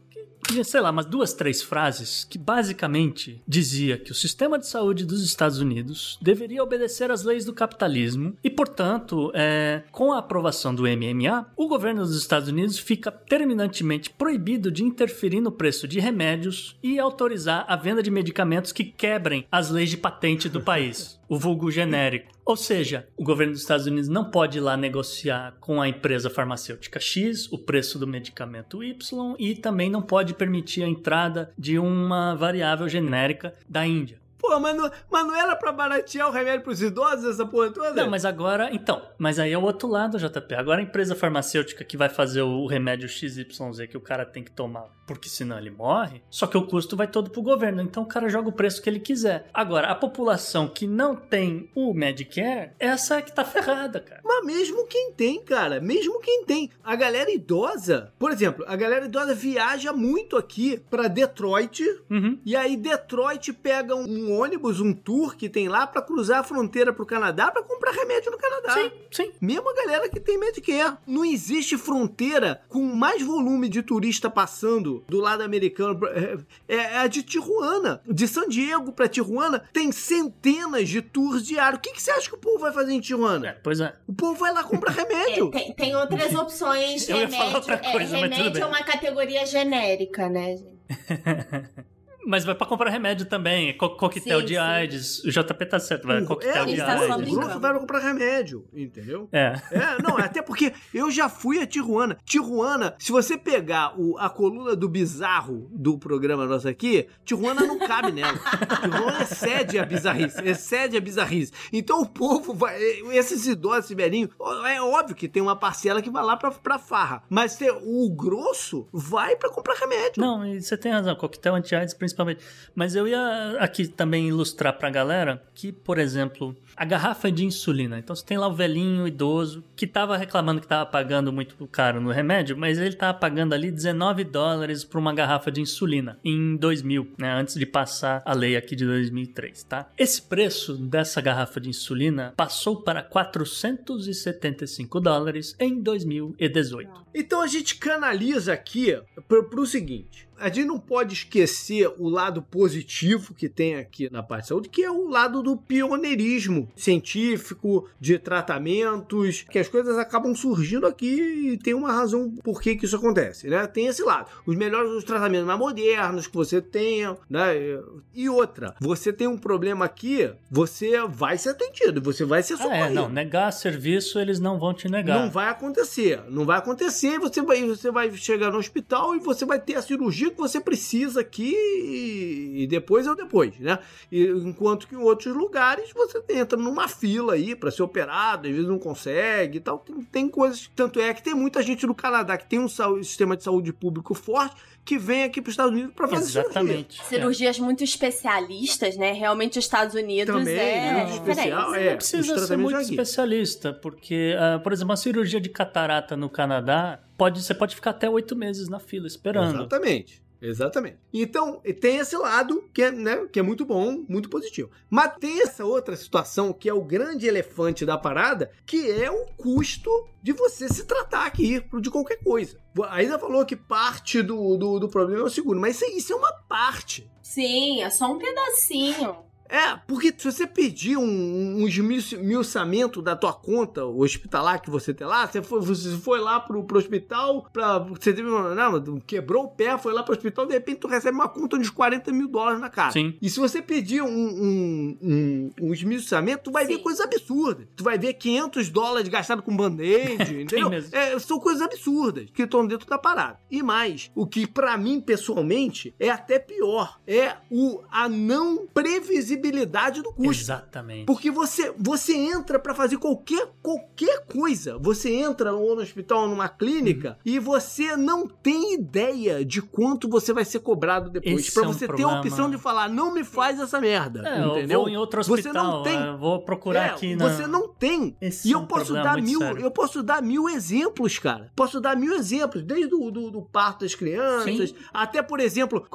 tinha, sei lá, umas duas, três frases que basicamente dizia que o sistema de saúde dos Estados Unidos deveria obedecer às leis do capitalismo e, portanto, é, com a aprovação do MMA, o governo dos Estados Unidos fica terminantemente proibido de interferir no preço de remédios e autorizar a venda de medicamentos que quebrem as leis de patente do país, o vulgo genérico. Ou seja, o governo dos Estados Unidos não pode ir lá negociar com a empresa farmacêutica X o preço do medicamento Y e também não pode permitir a entrada de uma variável genérica da Índia. Pô, mas não, mas não era pra baratear o remédio pros idosos, essa porra toda? Não, mas agora, então, mas aí é o outro lado, JP. Agora a empresa farmacêutica que vai fazer o remédio XYZ que o cara tem que tomar, porque senão ele morre, só que o custo vai todo pro governo, então o cara joga o preço que ele quiser. Agora, a população que não tem o Medicare, essa é que tá ferrada, cara. Mas mesmo quem tem, cara, mesmo quem tem. A galera idosa, por exemplo, a galera idosa viaja muito aqui pra Detroit. Uhum. E aí Detroit pega um ônibus, um tour que tem lá pra cruzar a fronteira pro Canadá pra comprar remédio no Canadá. Sim, sim. Mesmo a galera que tem Medicare. Não existe fronteira com mais volume de turista passando do lado americano. pra- É, é a de Tijuana. De San Diego pra Tijuana tem centenas de tours diários. O que, que você acha que o povo vai fazer em É, Tijuana? pois é. O povo vai lá comprar É, remédio. tem, tem outras opções. Eu ia remédio, falar outra coisa, é, mas tudo remédio bem. é uma categoria genérica, né, gente? Mas vai pra comprar remédio também. Co coquetel Sim, de sim. AIDS. O JP tá certo, vai. O- Coquetel é, de Ele tá o AIDS. grosso vai comprar remédio, entendeu? É. É, não, até porque eu já fui a Tijuana. Tijuana, se você pegar o- a coluna do bizarro do programa nosso aqui, Tijuana não cabe nela. Tijuana excede a bizarrice, excede a bizarrice. Então o povo vai, esses idosos, esse velhinho, é óbvio que tem uma parcela que vai lá pra, pra farra, mas o grosso vai pra comprar remédio. Não, e você tem razão, coquetel anti-AIDS principalmente. Mas eu ia aqui também ilustrar pra galera que, por exemplo, a garrafa de insulina. Então você tem lá o velhinho idoso que tava reclamando que tava pagando muito caro no remédio, mas ele tava pagando ali 19 dólares por uma garrafa de insulina em 2000, né, antes de passar a lei aqui de 2003, tá? Esse preço dessa garrafa de insulina passou para 475 dólares em 2018. Então a gente canaliza aqui pro, pro seguinte. A gente não pode esquecer o lado positivo que tem aqui na parte de saúde, que é o lado do pioneirismo científico, de tratamentos, que as coisas acabam surgindo aqui e tem uma razão por que, que isso acontece, né? Tem esse lado. Os melhores os tratamentos mais modernos que você tenha, né? E outra, você tem um problema aqui, você vai ser atendido, você vai ser Ah, socorrido. é, não, negar serviço eles não vão te negar. Não vai acontecer. Não vai acontecer. Você vai, você vai chegar no hospital e você vai ter a cirurgia que você precisa aqui e depois é o depois, né? E, enquanto que em outros lugares você entra numa fila aí para ser operado, às vezes não consegue e tal. Tem, tem coisas. Tanto é que tem muita gente no Canadá que tem um sistema de saúde público forte que vem aqui para os Estados Unidos para fazer Exatamente. cirurgia. Cirurgias muito especialistas, né? Realmente os Estados Unidos Também, é muito diferente. especial, é. Não os precisa ser muito aqui. especialista, porque, ah, por exemplo, uma cirurgia de catarata no Canadá, pode, você pode ficar até oito meses na fila esperando. Exatamente. Exatamente. Então, tem esse lado que é, né, que é muito bom, muito positivo. Mas tem essa outra situação que é o grande elefante da parada, que é o custo de você se tratar aqui de qualquer coisa. Ainda falou que parte do, do, do problema é o seguro, mas isso, isso é uma parte. Sim, é só um pedacinho. É, porque se você pedir um, um esmiuçamento da tua conta hospitalar que você tem lá, você foi, você foi lá pro, pro hospital, pra, você teve uma, não, quebrou o pé, foi lá pro hospital, de repente tu recebe uma conta de uns 40 mil dólares na cara. Sim. E se você pedir um, um, um, um esmiuçamento, tu vai ver Sim. coisas absurdas. Tu vai ver 500 dólares gastados com band-aid, entendeu? mesmo. É, são coisas absurdas que estão dentro da parada. E mais, o que pra mim, pessoalmente, é até pior, é o, a não previsibilidade do custo. Exatamente. Porque você, você entra pra fazer qualquer, qualquer coisa. Você entra ou no hospital ou numa clínica Uhum. e você não tem ideia de quanto você vai ser cobrado depois. Esse Pra é um você ter a problema. opção de falar, não me faz essa merda. É, entendeu? eu vou em outro Você hospital, não tem. eu vou procurar É, aqui na... Você não tem. Esse e é eu um posso dar mil, sério. eu posso dar mil exemplos, cara. Posso dar mil exemplos, desde o do, do parto das crianças, Sim. até, por exemplo,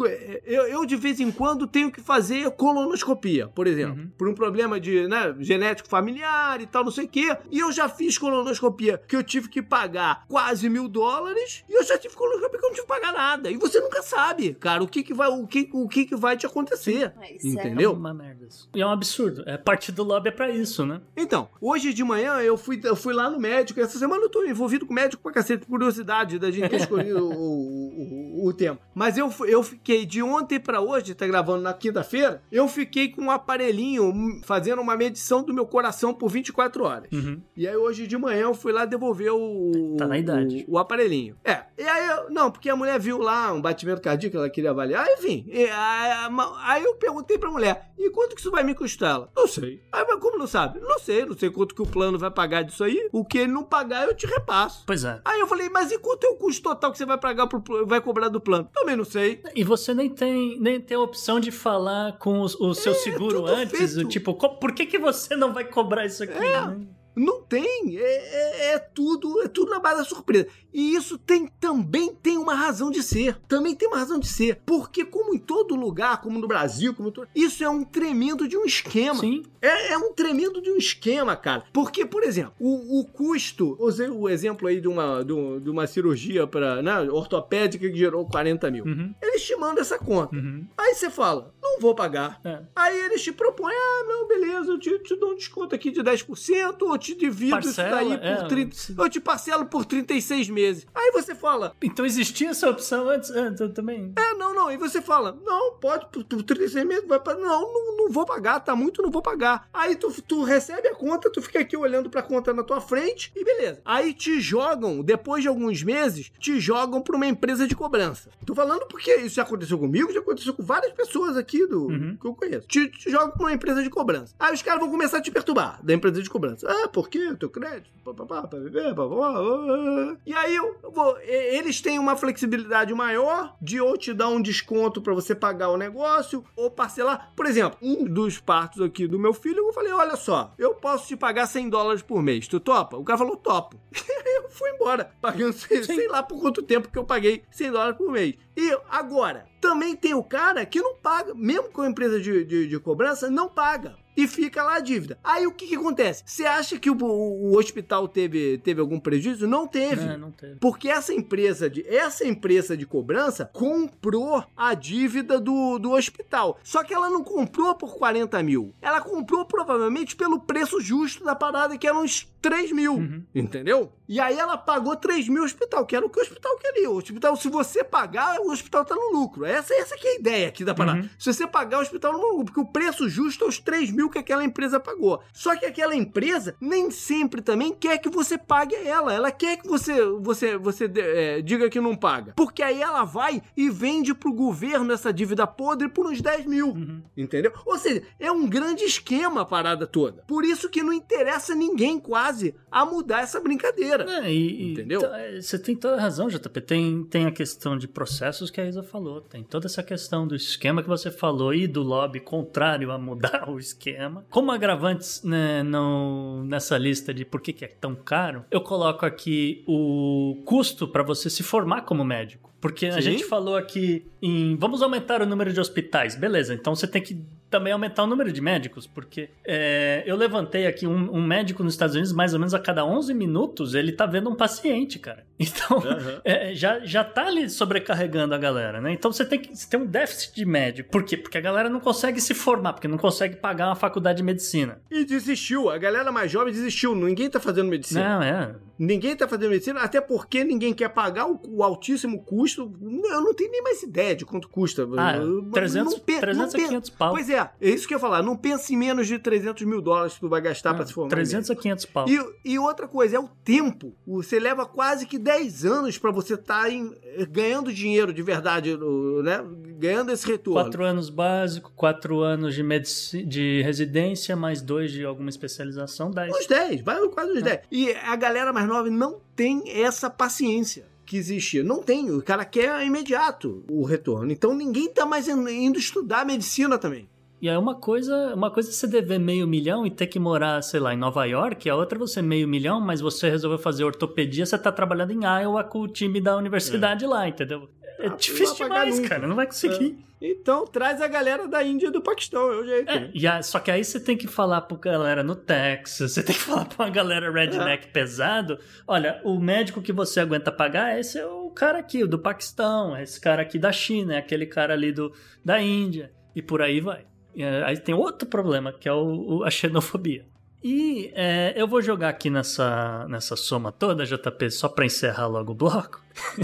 eu, eu de vez em quando tenho que fazer colonoscopia, por exemplo, Uhum. por um problema de né, genético familiar e tal, não sei o quê. E eu já fiz colonoscopia que eu tive que pagar quase mil dólares e eu já tive colonoscopia que eu não tive que pagar nada. E você nunca sabe, cara, o que que vai, o que, o que que vai te acontecer. É, isso é Entendeu? É uma merda isso. E é um absurdo. É parte do lobby é pra isso, né? Então, hoje de manhã eu fui, eu fui lá no médico. Essa semana eu tô envolvido com médico pra cacete, por curiosidade da gente ter escolhido o, o, o, o tema. Mas eu, eu fiquei de ontem pra hoje, tá gravando na quinta-feira, eu fiquei com um aparelhinho fazendo uma medição do meu coração por 24 horas. Uhum. E aí hoje de manhã eu fui lá devolver o, Tá na idade. o, o aparelhinho. É. E aí eu, não, porque a mulher viu lá um batimento cardíaco, ela queria avaliar, enfim. E aí, aí eu perguntei pra mulher, e quanto que isso vai me custar? Ela, não sei. Aí, mas como não sabe? Não sei, não sei quanto que o plano vai pagar disso aí. O que ele não pagar, eu te repasso. Pois é. Aí eu falei, mas e quanto é o custo total que você vai pagar pro, vai cobrar do plano? Também não sei. E você nem tem, nem tem a opção de falar com os- o, seu seguro tudo antes, feito. o tipo, por que, que você não vai cobrar isso aqui? né? Não tem. É, é- é tudo, é tudo na base da surpresa. E isso tem também tem uma razão de ser. Também tem uma razão de ser. Porque, como em todo lugar, como no Brasil, como todo, isso é um tremendo de um esquema. Sim. É, é um tremendo de um esquema, cara. Porque, por exemplo, o, o custo. Usei o exemplo aí de uma, de um- de uma cirurgia para né, ortopédica que gerou 40 mil. Uhum. Eles te mandam essa conta. Uhum. Aí você fala, não vou pagar. É. Aí eles te propõem, ah, não, beleza, eu te, te dou um desconto aqui de 10%, ou te divido Parcela, isso daí por é, 30, sim. eu te parcelo por 36 meses. Aí você fala, Então existia essa opção antes, antes eu também. é, não, não. E você fala, não, pode, por, por 36 meses, vai pra, não, não, não vou pagar, tá muito, não vou pagar. Aí tu, tu recebe a conta, tu fica aqui olhando pra conta na tua frente e beleza. Aí te jogam, depois de alguns meses, te jogam pra uma empresa de cobrança. Tô falando porque isso já aconteceu comigo, já aconteceu com várias pessoas aqui do Uhum. que eu conheço. Te, te jogam pra uma empresa de cobrança. Aí os caras vão começar a te perturbar da empresa de cobrança. Ah, por quê? Teu crédito? Pá, pá, pá, pá, pá, pá, pá, pá. E aí eu vou, eles têm uma flexibilidade maior de ou te dar um desconto pra você pagar o negócio ou parcelar. Por exemplo, um dos partos aqui do meu filho, eu falei: olha só, eu posso te pagar 100 dólares por mês. Tu topa? O cara falou: topo. eu fui embora, pagando sei, sei lá por quanto tempo que eu paguei 100 dólares por mês. E agora, também tem o cara que não paga, mesmo com a empresa de, de, de cobrança, não paga. E fica lá a dívida. Aí o que, que acontece? Você acha que o, o- o hospital teve, teve algum prejuízo? Não teve. É, não teve. Porque essa empresa de essa empresa de cobrança comprou a dívida do, do hospital. Só que ela não comprou por 40 mil. Ela comprou provavelmente pelo preço justo da parada, que eram uns 3 mil. Uhum. Entendeu? E aí ela pagou 3 mil ao hospital, que era o que o hospital queria. O hospital, se você pagar, o hospital tá no lucro. Essa, essa que é a ideia aqui da parada. Uhum. Se você pagar, o hospital não no lucro, porque o preço justo é os 3 mil o que aquela empresa pagou. Só que aquela empresa nem sempre também quer que você pague a ela. Ela quer que você, você, você é, diga que não paga. Porque aí ela vai e vende pro governo essa dívida podre por uns 10 mil. Uhum. Entendeu? Ou seja, é um grande esquema a parada toda. Por isso que não interessa ninguém quase a mudar essa brincadeira. É, e, entendeu? E, você tem toda a razão, JP. Tem, tem a questão de processos que a Isa falou. Tem toda essa questão do esquema que você falou e do lobby contrário a mudar o esquema. Como agravantes né, no, nessa lista de por que, que é tão caro, eu coloco aqui o custo para você se formar como médico. Porque Sim. a gente falou aqui em vamos aumentar o número de hospitais. Beleza, então você tem que também aumentar o número de médicos, porque é, eu levantei aqui um, um, médico nos Estados Unidos, mais ou menos a cada 11 minutos, ele tá vendo um paciente, cara. Então, uhum. é, já, já tá ali sobrecarregando a galera, né? Então você tem, que, você tem um déficit de médico. Por quê? Porque a galera não consegue se formar, porque não consegue pagar uma faculdade de medicina. E desistiu, a galera mais jovem desistiu, ninguém tá fazendo medicina. Não, é. Ninguém tá fazendo medicina, até porque ninguém quer pagar o, o altíssimo custo. Eu não tenho nem mais ideia de quanto custa. Ah, 300, não, 300 a 500 pau. Pois é, é isso que eu ia falar. Não pense em menos de 300 mil dólares que tu vai gastar para se formar. 300 a 500 pau. E, e, outra coisa, é o tempo. Você leva quase que 10 anos para você estar tá ganhando dinheiro de verdade, né? Ganhando esse retorno. 4 anos básico, 4 anos de, medici... de residência, mais 2 de alguma especialização, 10. Uns 10, vai quase uns 10. É. E a galera mais nova não tem essa paciência que existia. Não tem. O cara quer imediato o retorno. Então ninguém tá mais indo estudar medicina também. E aí uma coisa, uma coisa é você dever meio milhão e ter que morar, sei lá, em Nova York, a outra é você meio milhão, mas você resolveu fazer ortopedia, você tá trabalhando em Iowa com o time da universidade é. lá, entendeu? É ah, difícil demais, nunca. cara, não vai conseguir. É. Então traz a galera da Índia e do Paquistão, é o jeito. É, e a, só que aí você tem que falar pra galera no Texas, você tem que falar pra uma galera redneck é. pesado. Olha, o médico que você aguenta pagar, esse é o cara aqui, o do Paquistão, é esse cara aqui da China, é aquele cara ali do, da Índia, e por aí vai. É, aí tem outro problema, que é o, a xenofobia. E é, eu vou jogar aqui nessa, nessa soma toda, JP, só para encerrar logo o bloco.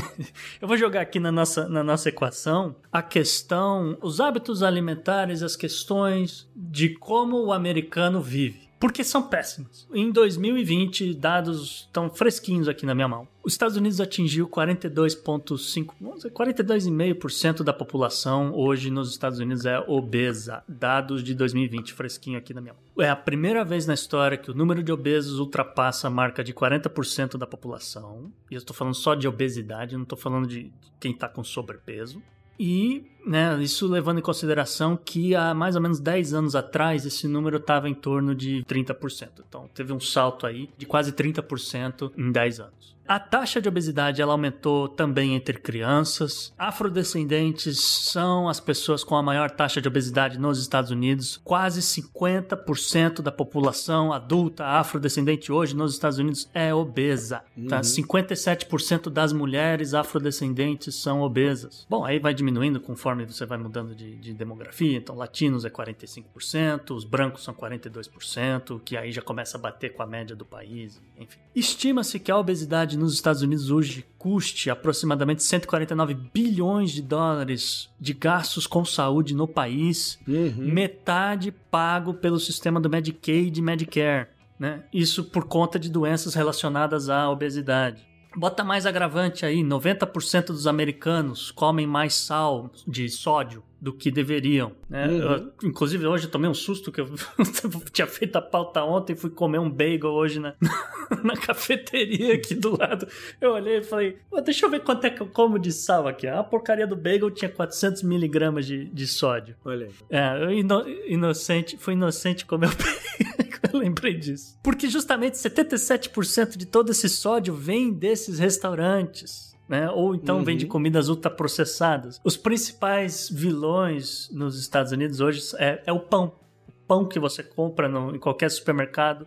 eu vou jogar aqui na nossa, na nossa equação a questão, os hábitos alimentares, as questões de como o americano vive porque são péssimos. Em 2020, dados estão fresquinhos aqui na minha mão. Os Estados Unidos atingiu 42,5%, 42,5% da população hoje nos Estados Unidos é obesa. Dados de 2020, fresquinho aqui na minha mão. É a primeira vez na história que o número de obesos ultrapassa a marca de 40% da população. E eu estou falando só de obesidade, não estou falando de quem está com sobrepeso. E né, isso levando em consideração que há mais ou menos 10 anos atrás esse número estava em torno de 30%. Então teve um salto aí de quase 30% em 10 anos. A taxa de obesidade ela aumentou também entre crianças. Afrodescendentes são as pessoas com a maior taxa de obesidade nos Estados Unidos. Quase 50% da população adulta afrodescendente hoje nos Estados Unidos é obesa. Tá? Uhum. Tá? 57% das mulheres afrodescendentes são obesas. Bom, aí vai diminuindo conforme você vai mudando de, de demografia. Então, latinos é 45%, os brancos são 42%, que aí já começa a bater com a média do país. Enfim. Estima-se que a obesidade nos Estados Unidos hoje custe aproximadamente 149 bilhões de dólares de gastos com saúde no país, uhum. metade pago pelo sistema do Medicaid e Medicare. Né? Isso por conta de doenças relacionadas à obesidade. Bota mais agravante aí: 90% dos americanos comem mais sal de sódio do que deveriam. Né? Uhum. Eu, inclusive, hoje eu tomei um susto que eu tinha feito a pauta ontem e fui comer um bagel hoje na, na cafeteria aqui do lado. Eu olhei e falei, deixa eu ver quanto é que eu como de sal aqui. A porcaria do bagel tinha 400 miligramas de, de sódio. Olha aí. É, eu ino, inocente, fui inocente comer o bagel. lembrei disso. Porque justamente 77% de todo esse sódio vem desses restaurantes né? Ou então uhum. vem de comidas ultraprocessadas. Os principais vilões nos Estados Unidos hoje é, é o pão. O pão que você compra no, em qualquer supermercado.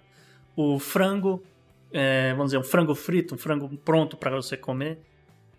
O frango, é, vamos dizer, um frango frito, um frango pronto para você comer,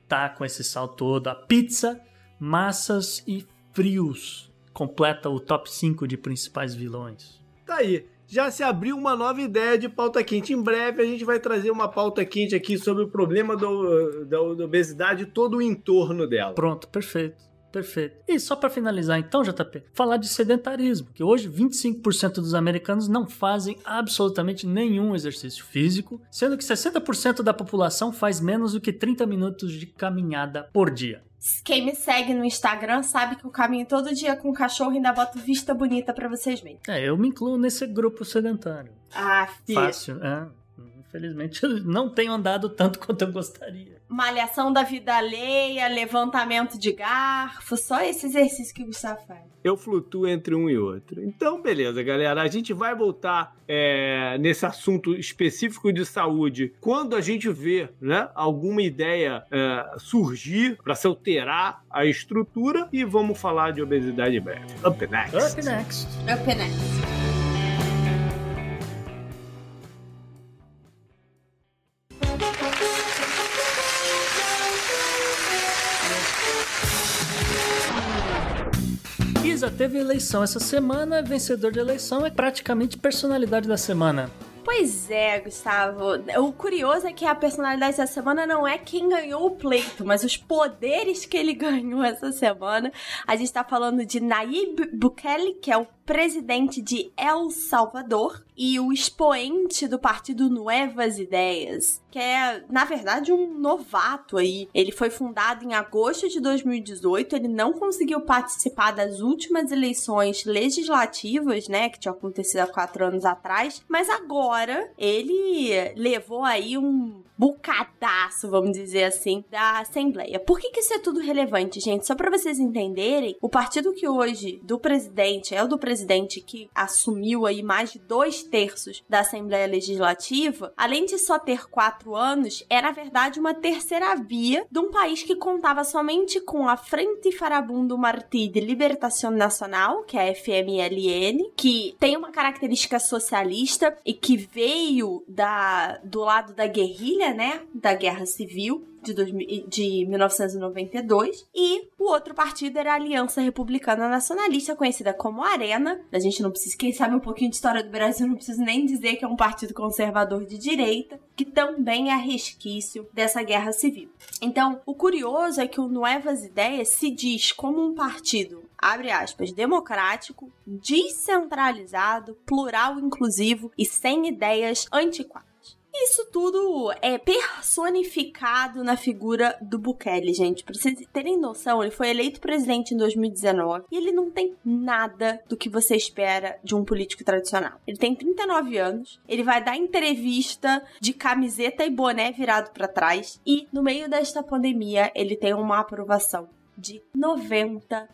tá com esse sal todo. A pizza, massas e frios completa o top 5 de principais vilões. Tá aí já se abriu uma nova ideia de pauta quente. Em breve a gente vai trazer uma pauta quente aqui sobre o problema do, da, da obesidade e todo o entorno dela. Pronto, perfeito. Perfeito. E só para finalizar então, JP, falar de sedentarismo, que hoje 25% dos americanos não fazem absolutamente nenhum exercício físico, sendo que 60% da população faz menos do que 30 minutos de caminhada por dia. Quem me segue no Instagram sabe que eu caminho todo dia com o cachorro e ainda boto vista bonita para vocês verem. É, eu me incluo nesse grupo sedentário. Ah, filho. Fácil, é. Infelizmente, eu não tenho andado tanto quanto eu gostaria. Malhação da vida alheia, levantamento de garfo, só esse exercício que o Gustavo faz. Eu flutuo entre um e outro. Então, beleza, galera. A gente vai voltar é, nesse assunto específico de saúde quando a gente vê né, alguma ideia é, surgir para se alterar a estrutura e vamos falar de obesidade breve. Up next. Up next. Up next. Teve eleição essa semana, vencedor de eleição é praticamente personalidade da semana. Pois é, Gustavo. O curioso é que a personalidade dessa semana não é quem ganhou o pleito, mas os poderes que ele ganhou essa semana. A gente tá falando de Nayib Bukele, que é o presidente de El Salvador e o expoente do partido Nuevas Ideias, que é, na verdade, um novato aí. Ele foi fundado em agosto de 2018, ele não conseguiu participar das últimas eleições legislativas, né, que tinham acontecido há quatro anos atrás, mas agora ele levou aí um bucadaço, vamos dizer assim, da Assembleia. Por que, que isso é tudo relevante, gente? Só para vocês entenderem, o partido que hoje do presidente é o do presidente que assumiu aí mais de dois terços da Assembleia Legislativa, além de só ter quatro anos, é na verdade uma terceira via de um país que contava somente com a Frente Farabundo Martí de Libertação Nacional, que é a FMLN, que tem uma característica socialista e que veio da, do lado da guerrilha né, da Guerra Civil de, 2000, de 1992 e o outro partido era a Aliança Republicana Nacionalista, conhecida como Arena. A gente não precisa, quem sabe um pouquinho de história do Brasil, não precisa nem dizer que é um partido conservador de direita, que também é resquício dessa guerra civil. Então, o curioso é que o Novas Ideias se diz como um partido abre aspas, democrático, descentralizado, plural inclusivo e sem ideias antiquadas. Isso tudo é personificado na figura do Bukele, gente. Pra vocês terem noção, ele foi eleito presidente em 2019 e ele não tem nada do que você espera de um político tradicional. Ele tem 39 anos, ele vai dar entrevista de camiseta e boné virado para trás e no meio desta pandemia ele tem uma aprovação de 90%.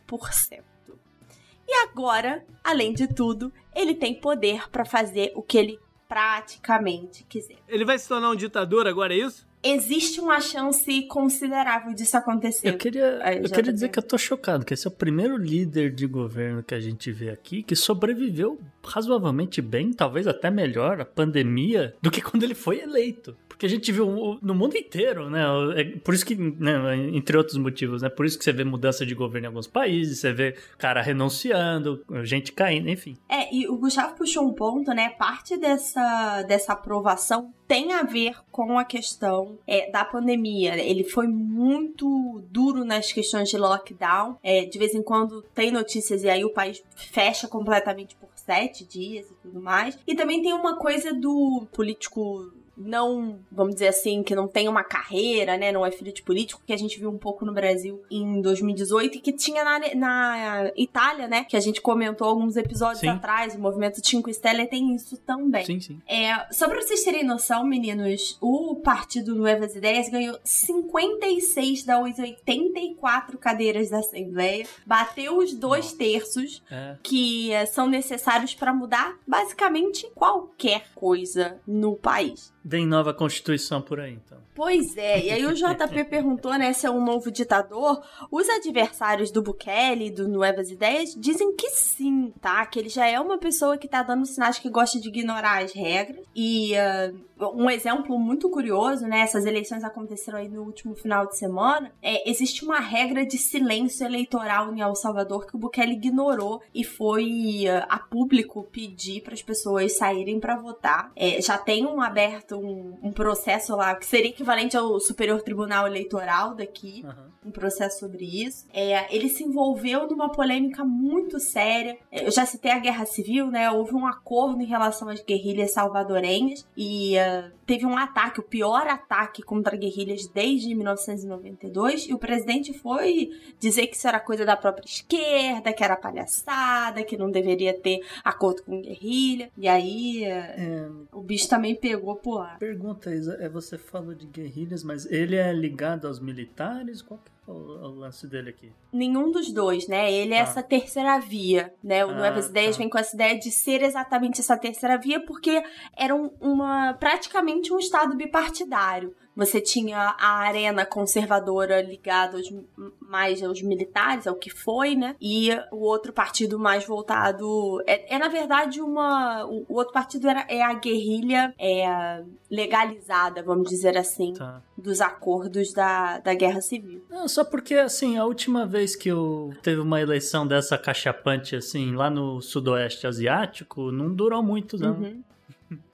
E agora, além de tudo, ele tem poder para fazer o que ele praticamente quiser. Ele vai se tornar um ditador agora, é isso? Existe uma chance considerável disso acontecer. Eu queria, eu queria dizer que eu tô chocado, que esse é o primeiro líder de governo que a gente vê aqui que sobreviveu razoavelmente bem, talvez até melhor, a pandemia, do que quando ele foi eleito. Porque a gente viu no mundo inteiro, né? É por isso que, né, entre outros motivos, né? Por isso que você vê mudança de governo em alguns países, você vê cara renunciando, gente caindo, enfim. É, e o Gustavo puxou um ponto, né? Parte dessa, dessa aprovação tem a ver com a questão é, da pandemia. Ele foi muito duro nas questões de lockdown. É, de vez em quando tem notícias e aí o país fecha completamente por sete dias e tudo mais. E também tem uma coisa do político não, vamos dizer assim, que não tem uma carreira, né, não é filho de político, que a gente viu um pouco no Brasil em 2018 e que tinha na, na Itália, né, que a gente comentou alguns episódios sim. atrás, o movimento Cinco Stelle tem isso também. Sim, sim. É, só pra vocês terem noção, meninos, o Partido Novas Ideias ganhou 56 das 84 cadeiras da Assembleia, bateu os dois Nossa. terços é. que é, são necessários para mudar basicamente qualquer coisa no país. Vem nova Constituição por aí, então. Pois é, e aí o JP perguntou, né, se é um novo ditador. Os adversários do Bukele, do Novas Ideias, dizem que sim, tá? Que ele já é uma pessoa que tá dando sinais que gosta de ignorar as regras. E uh, um exemplo muito curioso, né, essas eleições aconteceram aí no último final de semana, é, existe uma regra de silêncio eleitoral em El Salvador que o Bukele ignorou e foi uh, a público pedir para as pessoas saírem para votar. É, já tem um aberto aberto um, um, processo lá que seria equivalente ao Superior Tribunal Eleitoral daqui, uhum. um processo sobre isso. É, ele se envolveu numa polêmica muito séria. Eu já citei a Guerra Civil, né? Houve um acordo em relação às guerrilhas salvadorenhas e uh, teve um ataque, o pior ataque contra guerrilhas desde 1992, e o presidente foi dizer que isso era coisa da própria esquerda, que era palhaçada, que não deveria ter acordo com guerrilha. E aí é, o bicho também pegou por lá. Pergunta, Isa, é você falou de guerrilhas, mas ele é ligado aos militares? Qual que é o, o lance dele aqui? Nenhum dos dois, né? Ele é ah. essa terceira via, né? O ah, Novas Ideias tá. vem com essa ideia de ser exatamente essa terceira via, porque era um, uma praticamente um estado bipartidário. Você tinha a arena conservadora ligada aos, mais aos militares, ao que foi, né? E o outro partido mais voltado. É, é na verdade uma. O, o, outro partido era, é a guerrilha é, legalizada, vamos dizer assim, tá. dos acordos da, da guerra civil. Não, só porque, assim, a última vez que eu teve uma eleição dessa cachapante, assim, lá no sudoeste asiático, não durou muito, não. Uhum.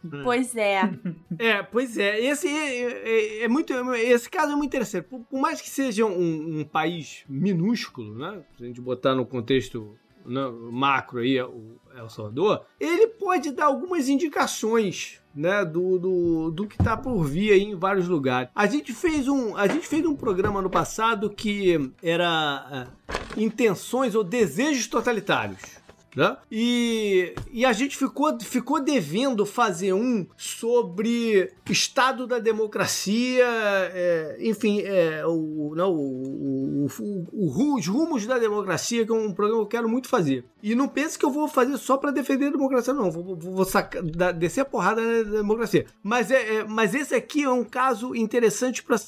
Hum. Pois é. É, pois é. Esse é, é, é, muito. Esse caso é muito interessante. Por, por mais que seja um, um, país minúsculo, né? Se a gente botar no contexto né, macro aí, o El Salvador, ele pode dar algumas indicações né, do, do, do que está por vir aí em vários lugares. A gente fez um, a gente fez um programa no passado que era é, intenções ou desejos totalitários. Né? E, e a gente ficou, ficou devendo fazer um sobre estado da democracia, é, enfim, é, o, não, o, o, o, os rumos da democracia, que é um programa que eu quero muito fazer. E não pense que eu vou fazer só para defender a democracia, não. Vou, vou, sacar, descer a porrada na democracia. Mas, é, é, mas esse aqui é um caso interessante para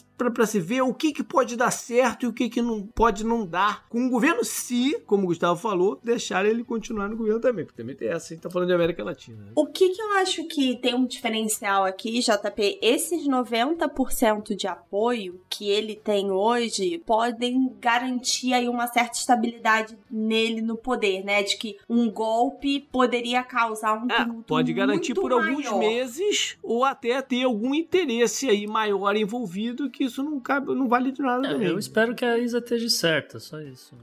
se ver o que, que pode dar certo e o que, que não pode não dar com o governo, se, como o Gustavo falou, deixar ele continuar continuar no governo também, porque também tem essa, a gente tá falando de América Latina. Né? O que, que eu acho que tem um diferencial aqui, JP, esses 90% de apoio que ele tem hoje podem garantir aí uma certa estabilidade nele no poder, né? De que um golpe poderia causar um é, pode garantir por maior. alguns meses ou até ter algum interesse aí maior envolvido que isso não cabe, não vale de nada é, também. Eu espero que a Isa esteja certa, só isso.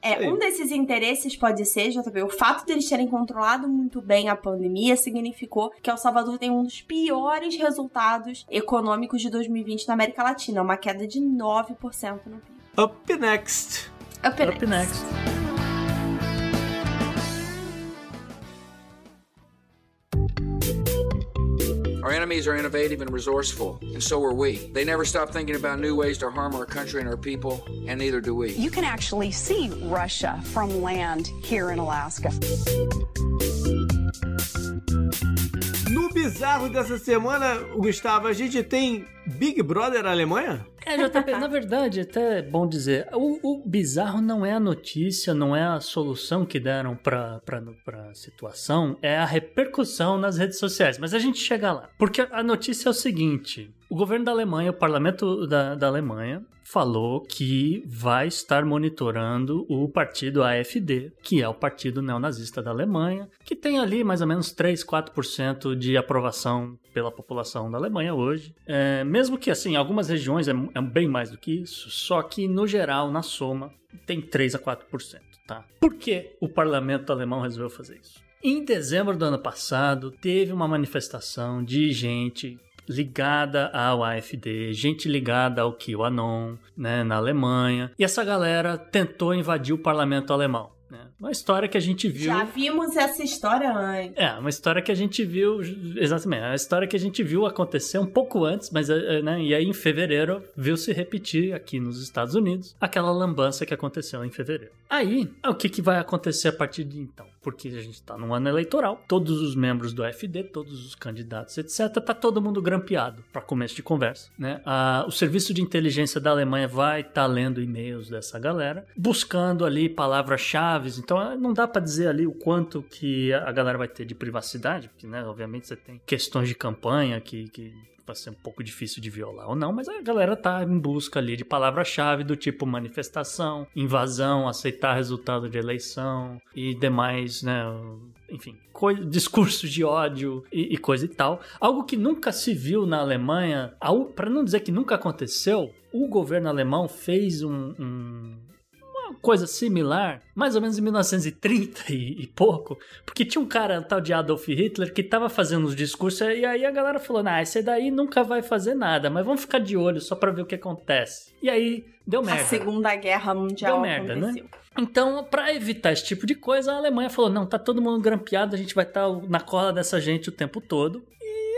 É, um desses interesses pode ser, JB, o fato de eles terem controlado muito bem a pandemia significou que El Salvador tem um dos piores resultados econômicos de 2020 na América Latina, uma queda de 9% no PIB. Up next. Up next. Up next. Our enemies are innovative and resourceful, and so are we. They never stop thinking about new ways to harm our country and our people, and neither do we. You can actually see Russia from land here in Alaska. No bizarro dessa semana, Gustavo, a gente tem Big Brother Alemanha? É, JP, na verdade, até é bom dizer, o, o, bizarro não é a notícia, não é a solução que deram pra, pra, pra situação, é a repercussão nas redes sociais. Mas a gente chega lá. Porque a notícia é o seguinte: o governo da Alemanha, o parlamento da, da Alemanha, falou que vai estar monitorando o partido AfD, que é o partido neonazista da Alemanha, que tem ali mais ou menos 3, 4% de aprovação pela população da Alemanha hoje. É, mesmo que, assim, algumas regiões é, é bem mais do que isso, só que no geral, na soma, tem 3 a 4%, tá? Por que o parlamento alemão resolveu fazer isso? Em dezembro do ano passado, teve uma manifestação de gente ligada ao AfD, gente ligada ao QAnon, né, na Alemanha. E essa galera tentou invadir o parlamento alemão. Né? Uma história que a gente viu. Já vimos essa história antes. É, uma história que a gente viu. Exatamente. A história que a gente viu acontecer um pouco antes, mas eh, né, e aí em fevereiro viu se repetir aqui nos Estados Unidos aquela lambança que aconteceu em fevereiro. Aí, o que, que vai acontecer a partir de então? Porque a gente está num ano eleitoral, todos os membros do FD, todos os candidatos, etc., tá todo mundo grampeado para começo de conversa. Né? o serviço de inteligência da Alemanha vai estar tá lendo e-mails dessa galera, buscando ali palavras-chave. Então não dá para dizer ali o quanto que a galera vai ter de privacidade, porque, né, obviamente, você tem questões de campanha que, que vai ser um pouco difícil de violar ou não, mas a galera tá em busca ali de palavra-chave do tipo manifestação, invasão, aceitar resultado de eleição e demais, né, enfim, coi- discursos de ódio e, e coisa e tal. Algo que nunca se viu na Alemanha, para não dizer que nunca aconteceu, o governo alemão fez um- um, coisa similar, mais ou menos em 1930 e, e pouco, porque tinha um cara, um tal de Adolf Hitler, que tava fazendo os discursos e aí a galera falou: "Nah, esse daí nunca vai fazer nada, mas vamos ficar de olho só pra ver o que acontece". E aí deu A merda. Segunda Guerra Mundial Deu merda, né? aconteceu. Então, pra evitar esse tipo de coisa, a Alemanha falou: "Não, tá todo mundo grampeado, a gente vai estar na cola dessa gente o tempo todo".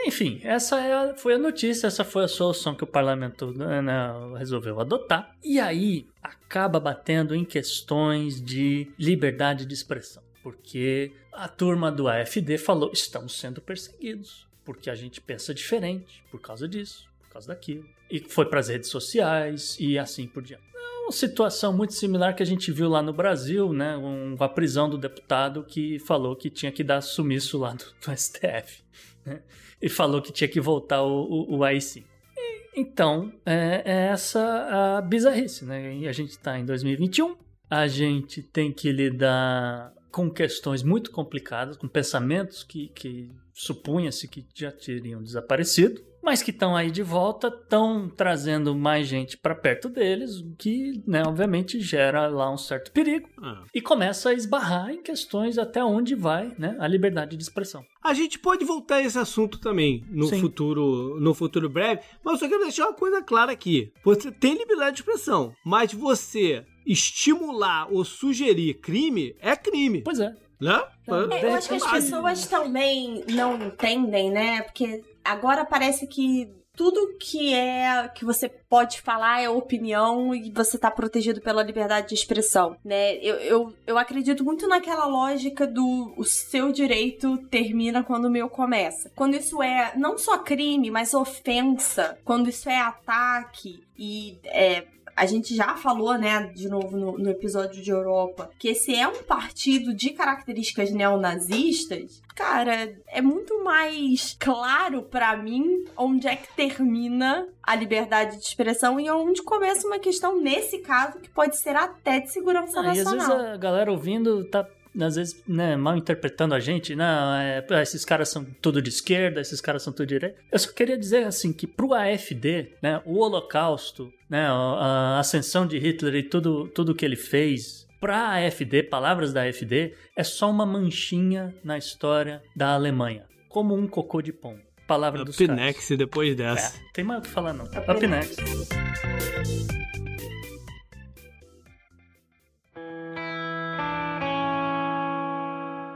Enfim, essa é a- foi a notícia, essa foi a solução que o parlamento né, né, resolveu adotar. E aí acaba batendo em questões de liberdade de expressão, porque a turma do AfD falou: estamos sendo perseguidos, porque a gente pensa diferente por causa disso, por causa daquilo. E foi para as redes sociais e assim por diante. É uma situação muito similar que a gente viu lá no Brasil, né? Um, a prisão do deputado que falou que tinha que dar sumiço lá do, do STF. né? E falou que tinha que voltar o, o, o AI-5. E, Então, é, é essa a bizarrice, né? E a gente está em 2021, a gente tem que lidar com questões muito complicadas, com pensamentos que, que supunha-se que já teriam desaparecido, mas que estão aí de volta, estão trazendo mais gente para perto deles, o que, né, obviamente, gera lá um certo perigo Ah. e começa a esbarrar em questões até onde vai né, a liberdade de expressão. A gente pode voltar a esse assunto também no Sim. futuro, no futuro breve, mas eu só quero deixar uma coisa clara aqui. Você tem liberdade de expressão, mas você estimular ou sugerir crime é crime, Pois é. né? É, eu acho que as pessoas também não entendem, né? Porque agora parece que tudo que é que você pode falar é opinião e você tá protegido pela liberdade de expressão, né? Eu, eu, eu acredito muito naquela lógica do o seu direito termina quando o meu começa. Quando isso é não só crime, mas ofensa, quando isso é ataque e é, a gente já falou, né, de novo no, no episódio de Europa, que esse é um partido de características neonazistas. Cara, é muito mais claro pra mim onde é que termina a liberdade de expressão e onde começa uma questão, nesse caso, que pode ser até de segurança Ah, e às nacional. vezes a galera ouvindo tá, às vezes, né, mal interpretando a gente. Não, é, esses caras são tudo de esquerda, esses caras são tudo de direita. Eu só queria dizer, assim, que pro AFD, né, o holocausto, né, a ascensão de Hitler e tudo, tudo que ele fez, pra AFD, palavras da AFD, é só uma manchinha na história da Alemanha. Como um cocô de pão. Palavra dos Up caras. next depois dessa. É, tem mais o que falar não.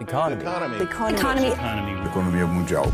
Up Up next. Economia mundial.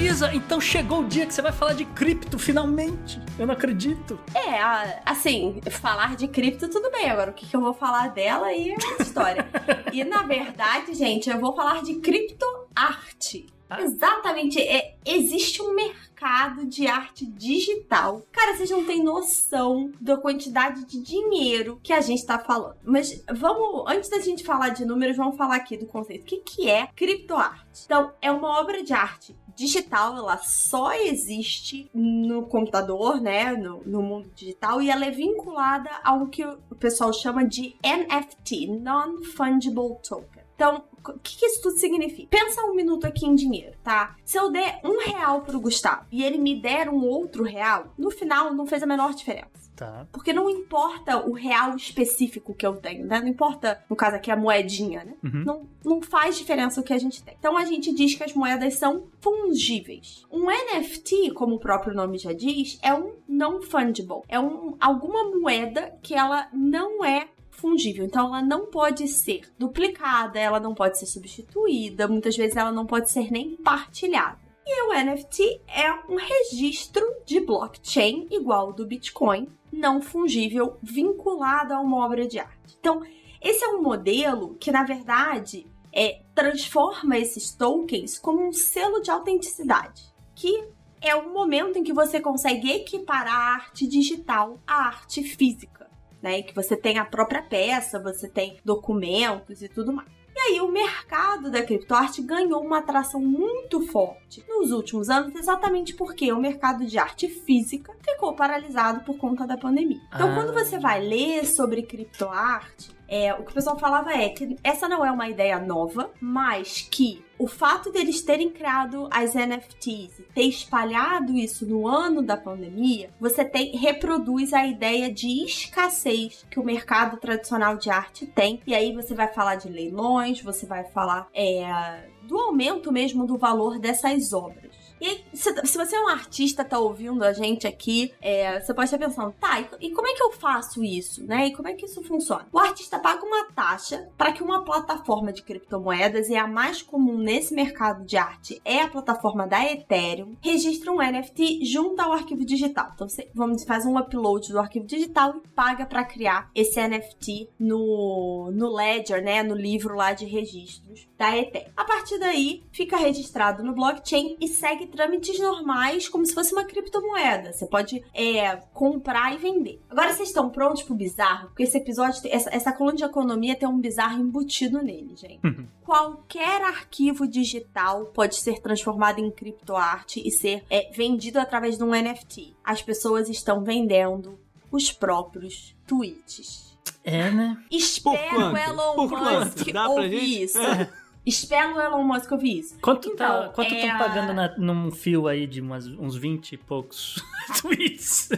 Isa, então chegou o dia que você vai falar de cripto, finalmente. Eu não acredito. É, assim, falar de cripto tudo bem, agora o que, que eu vou falar dela aí é história. e na verdade, gente, eu vou falar de criptoarte. Ah. Exatamente, é, existe um mercado de arte digital. Cara, vocês não têm noção da quantidade de dinheiro que a gente tá falando. Mas vamos, antes da gente falar de números, vamos falar aqui do conceito. O que, que é criptoarte? Então, é uma obra de arte digital, ela só existe no computador, né, no, no mundo digital, e ela é vinculada ao que o pessoal chama de NFT, Non-Fungible Token. Então, o que, que isso tudo significa? Pensa um minuto aqui em dinheiro, tá? Se eu der um real pro Gustavo e ele me der um outro real, no final não fez a menor diferença. Tá. Porque não importa o real específico que eu tenho, né? Não importa, no caso aqui, a moedinha, né? Uhum. Não, não faz diferença o que a gente tem. Então a gente diz que as moedas são fungíveis. Um NFT, como o próprio nome já diz, é um não fungible. É um, alguma moeda que ela não é fungível. Então ela não pode ser duplicada, ela não pode ser substituída, muitas vezes ela não pode ser nem partilhada. E o NFT é um registro de blockchain igual ao do Bitcoin, não fungível, vinculado a uma obra de arte. Então, esse é um modelo que, na verdade, é, transforma esses tokens como um selo de autenticidade, que é o momento em que você consegue equiparar a arte digital à arte física, né? Que você tem a própria peça, você tem documentos e tudo mais. E aí o mercado da criptoarte ganhou uma atração muito forte nos últimos anos, exatamente porque o mercado de arte física ficou paralisado por conta da pandemia. Então, Ah. quando você vai ler sobre criptoarte, É, o que o pessoal falava é que essa não é uma ideia nova, mas que o fato deles terem criado as NFTs e ter espalhado isso no ano da pandemia, você tem, reproduz a ideia de escassez que o mercado tradicional de arte tem. E aí você vai falar de leilões, você vai falar é, do aumento mesmo do valor dessas obras. E se, se, você é um artista, tá ouvindo a gente aqui, é, você pode estar pensando, tá, e, e, como é que eu faço isso, né? E como é que isso funciona? O artista paga uma taxa para que uma plataforma de criptomoedas, e a mais comum nesse mercado de arte é a plataforma da Ethereum, registre um NFT junto ao arquivo digital. Então você vamos faz um upload do arquivo digital e paga para criar esse NFT no, no Ledger, né? No livro lá de registros da Ethereum. A partir daí, fica registrado no blockchain e segue trâmites normais, como se fosse uma criptomoeda. Você pode é, comprar e vender. Agora vocês estão prontos pro bizarro? Porque esse episódio, essa, essa coluna de economia tem um bizarro embutido nele, gente. Uhum. Qualquer arquivo digital pode ser transformado em criptoarte e ser é, vendido através de um NFT. As pessoas estão vendendo os próprios tweets. É, né? Espero Elon Musk ouvir isso. Espero o Elon Musk ouvir isso. Quanto tá, então, tá, quanto é... pagando na, num fio aí de umas, uns 20 e poucos tweets?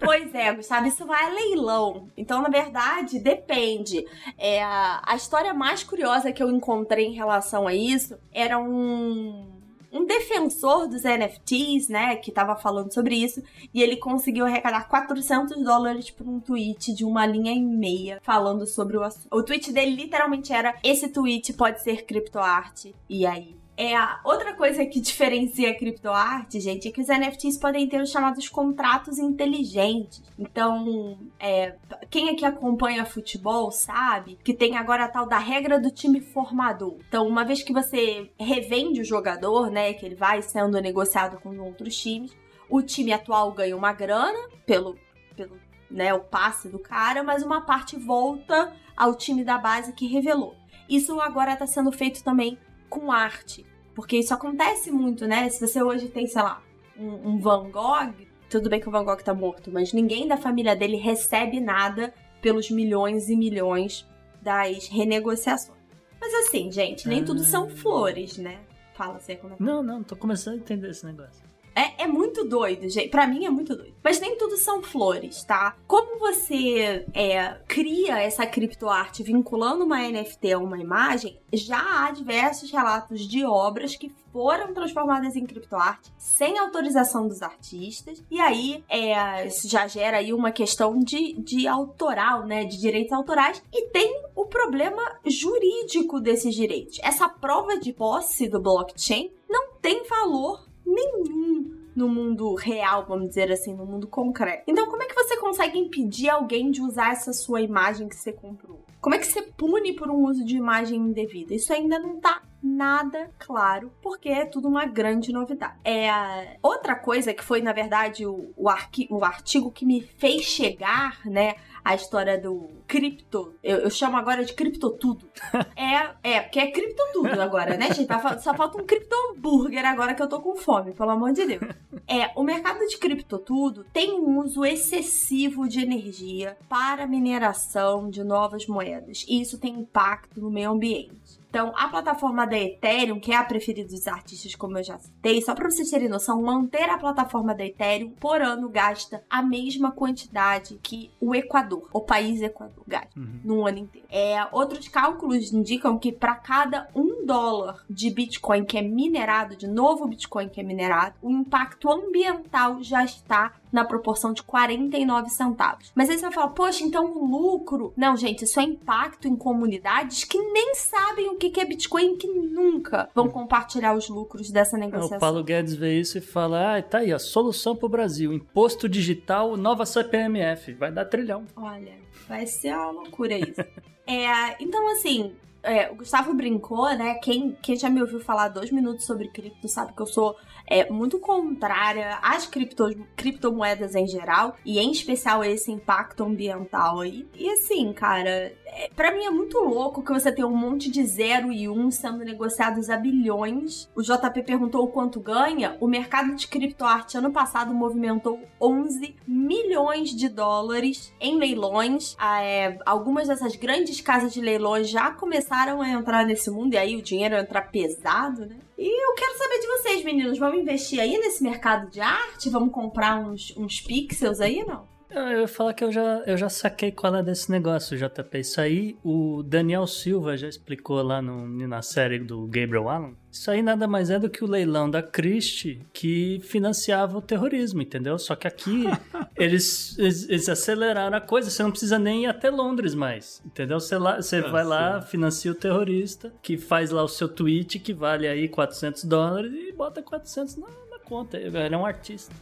Pois é, Gustavo, isso vai a leilão. Então, na verdade, depende. É, a história mais curiosa que eu encontrei em relação a isso era um um defensor dos NFTs, né, que tava falando sobre isso, e ele conseguiu arrecadar 400 dólares por um tweet de uma linha e meia falando sobre o assunto. O tweet dele literalmente era: esse tweet pode ser criptoarte. E aí, é outra coisa que diferencia a criptoarte, gente, é que os NFTs podem ter os chamados contratos inteligentes. Então, é, quem aqui acompanha futebol sabe que tem agora a tal da regra do time formador. Então, uma vez que você revende o jogador, né, que ele vai sendo negociado com outros times, o time atual ganha uma grana pelo, pelo né, o passe do cara, mas uma parte volta ao time da base que revelou. Isso agora está sendo feito também com arte. Porque isso acontece muito, né? Se você hoje tem, sei lá, um, um Van Gogh, tudo bem que o Van Gogh tá morto, mas ninguém da família dele recebe nada pelos milhões e milhões das renegociações. Mas assim, gente, nem ah. tudo são flores, né? Fala assim como é. Não, não, tô começando a entender esse negócio. É, é muito doido, gente. Pra mim é muito doido. Mas nem tudo são flores, tá? Como você é, cria essa criptoarte vinculando uma NFT a uma imagem, já há diversos relatos de obras que foram transformadas em criptoarte sem autorização dos artistas. E aí é, já gera aí uma questão de, de autoral, né? De direitos autorais. E tem o problema jurídico desses direitos. Essa prova de posse do blockchain não tem valor nenhum no mundo real, vamos dizer assim, no mundo concreto. Então, como é que você consegue impedir alguém de usar essa sua imagem que você comprou? Como é que você pune por um uso de imagem indevida? Isso ainda não tá nada claro, porque é tudo uma grande novidade. É outra coisa que foi, na verdade, o, o, arqui, o artigo que me fez chegar, né, a história do cripto. Eu, eu chamo agora de cripto tudo. é, é, porque é cripto tudo agora, né, gente? Só falta um cripto hambúrguer agora que eu tô com fome, pelo amor de Deus. É, o mercado de cripto tudo tem um uso excessivo de energia para mineração de novas moedas. E isso tem impacto no meio ambiente. Então, a plataforma da Ethereum, que é a preferida dos artistas, como eu já citei, só para vocês terem noção, manter a plataforma da Ethereum por ano gasta a mesma quantidade que o Equador, o país Equador, gasta uhum. no ano inteiro. É, outros cálculos indicam que para cada um dólar de Bitcoin que é minerado, de novo Bitcoin que é minerado, o impacto ambiental já está na proporção de 49 centavos. Mas aí você vai falar, poxa, então o lucro. Não, gente, isso é impacto em comunidades que nem sabem o que é Bitcoin que nunca vão compartilhar os lucros dessa negociação. O Paulo Guedes vê isso e fala: ah, tá aí, a solução pro Brasil: imposto digital, nova CPMF. Vai dar trilhão. Olha, vai ser uma loucura isso. é, então, assim, é, o Gustavo brincou, né? Quem, quem já me ouviu falar dois minutos sobre cripto sabe que eu sou é, muito contrária às cripto, criptomoedas em geral, e em especial esse impacto ambiental aí. E assim, cara, é, para mim é muito louco que você tem um monte de zero e um sendo negociados a bilhões. O JP perguntou o quanto ganha. O mercado de criptoarte ano passado movimentou 11 milhões de dólares em leilões. Ah, é, algumas dessas grandes casas de leilões já começaram a entrar nesse mundo e aí o dinheiro entra pesado, né? E eu quero saber de vocês, meninos. Vamos investir aí nesse mercado de arte? Vamos comprar uns, uns pixels aí, não? Eu ia falar que eu já, eu já saquei qual é desse negócio, JP. Isso aí o Daniel Silva já explicou lá no, na série do Gabriel Allen. Isso aí nada mais é do que o leilão da Christie que financiava o terrorismo, entendeu? Só que aqui eles, eles, eles, aceleraram a coisa, você não precisa nem ir até Londres mais, entendeu? Você, lá, você ah, vai lá, financia o terrorista, que faz lá o seu tweet que vale aí 400 dólares e bota 400 na, na conta. Ele é um artista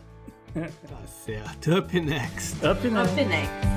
tá certo. Up next. Up next. Up next.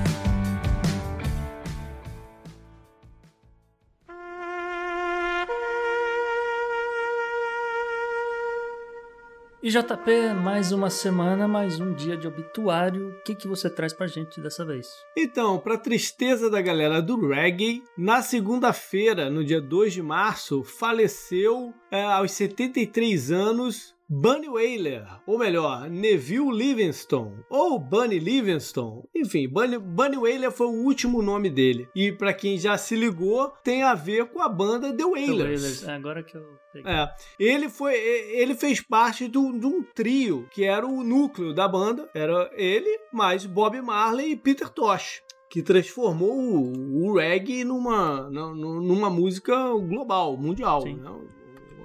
E JP, mais uma semana, mais um dia de obituário. O que, que você traz pra gente dessa vez? Então, pra tristeza da galera do reggae, na segunda-feira, no dia 2 de março, faleceu é, aos 73 anos Bunny Wailer, ou melhor, Neville Livingstone, ou Bunny Livingstone. Enfim, Bunny, Bunny Wailer foi o último nome dele. E para quem já se ligou, tem a ver com a banda The Wailers. É, agora que eu É, ele foi, ele fez parte do, de um trio que era o núcleo da banda. Era ele, mais Bob Marley e Peter Tosh que transformou o, reggae numa, numa música global, mundial. Né?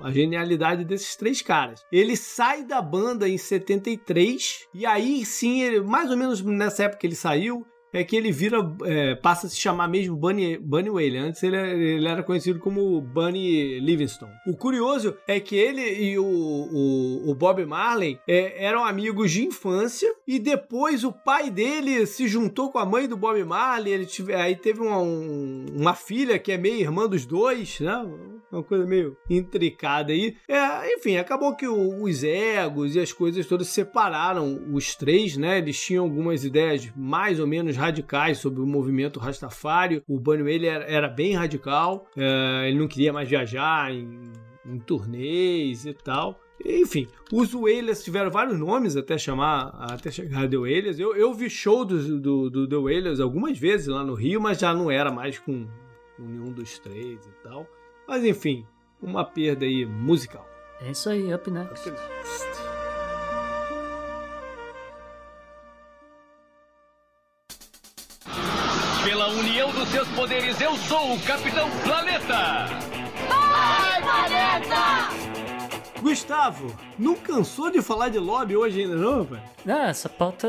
A genialidade desses três caras. Ele sai da banda em 73 e aí sim, ele, mais ou menos nessa época que ele saiu, é que ele vira, é, passa a se chamar mesmo Bunny, Bunny Whaley. Antes ele, ele, era conhecido como Bunny Livingstone. O curioso é que ele e o, o, o Bob Marley é, eram amigos de infância e depois o pai dele se juntou com a mãe do Bob Marley. Ele tive, aí teve uma, um, uma filha que é meio irmã dos dois, né? Uma coisa meio intricada aí. É, enfim, acabou que o, os egos e as coisas todas separaram os três, né? Eles tinham algumas ideias mais ou menos radicais sobre o movimento Rastafari. O Bunny Whaley era, era, bem radical, é, ele não queria mais viajar em, em turnês e tal. Enfim, os Wailers tiveram vários nomes até chamar, até chegar The Wailers. Eu, eu vi show do, do, do The Wailers algumas vezes lá no Rio, mas já não era mais com, com nenhum dos três e tal. Mas enfim, uma perda aí musical. É isso aí, up next. Up next. seus poderes, eu sou o Capitão Planeta! Vai, Planeta! Gustavo, não cansou de falar de lobby hoje ainda não, velho? Ah, essa pauta...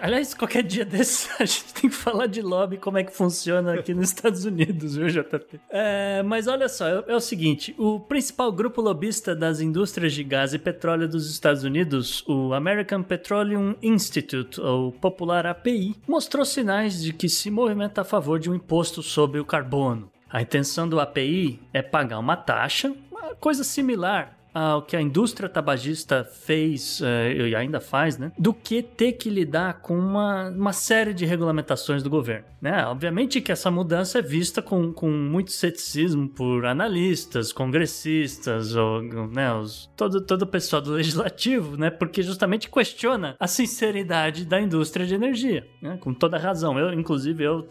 Aliás, qualquer dia desse a gente tem que falar de lobby, como é que funciona aqui nos Estados Unidos, viu, JP? É, mas olha só, é, é o seguinte, o principal grupo lobista das indústrias de gás e petróleo dos Estados Unidos, o American Petroleum Institute, ou popular API, mostrou sinais de que se movimenta a favor de um imposto sobre o carbono. A intenção do API é pagar uma taxa, uma coisa similar ao que a indústria tabagista fez eh, e ainda faz, né? Do que ter que lidar com uma, uma série de regulamentações do governo, né? Obviamente que essa mudança é vista com, com muito ceticismo por analistas, congressistas, ou, né, os, todo, todo o pessoal do legislativo, né? Porque justamente questiona a sinceridade da indústria de energia, né? Com toda razão. Eu, inclusive, eu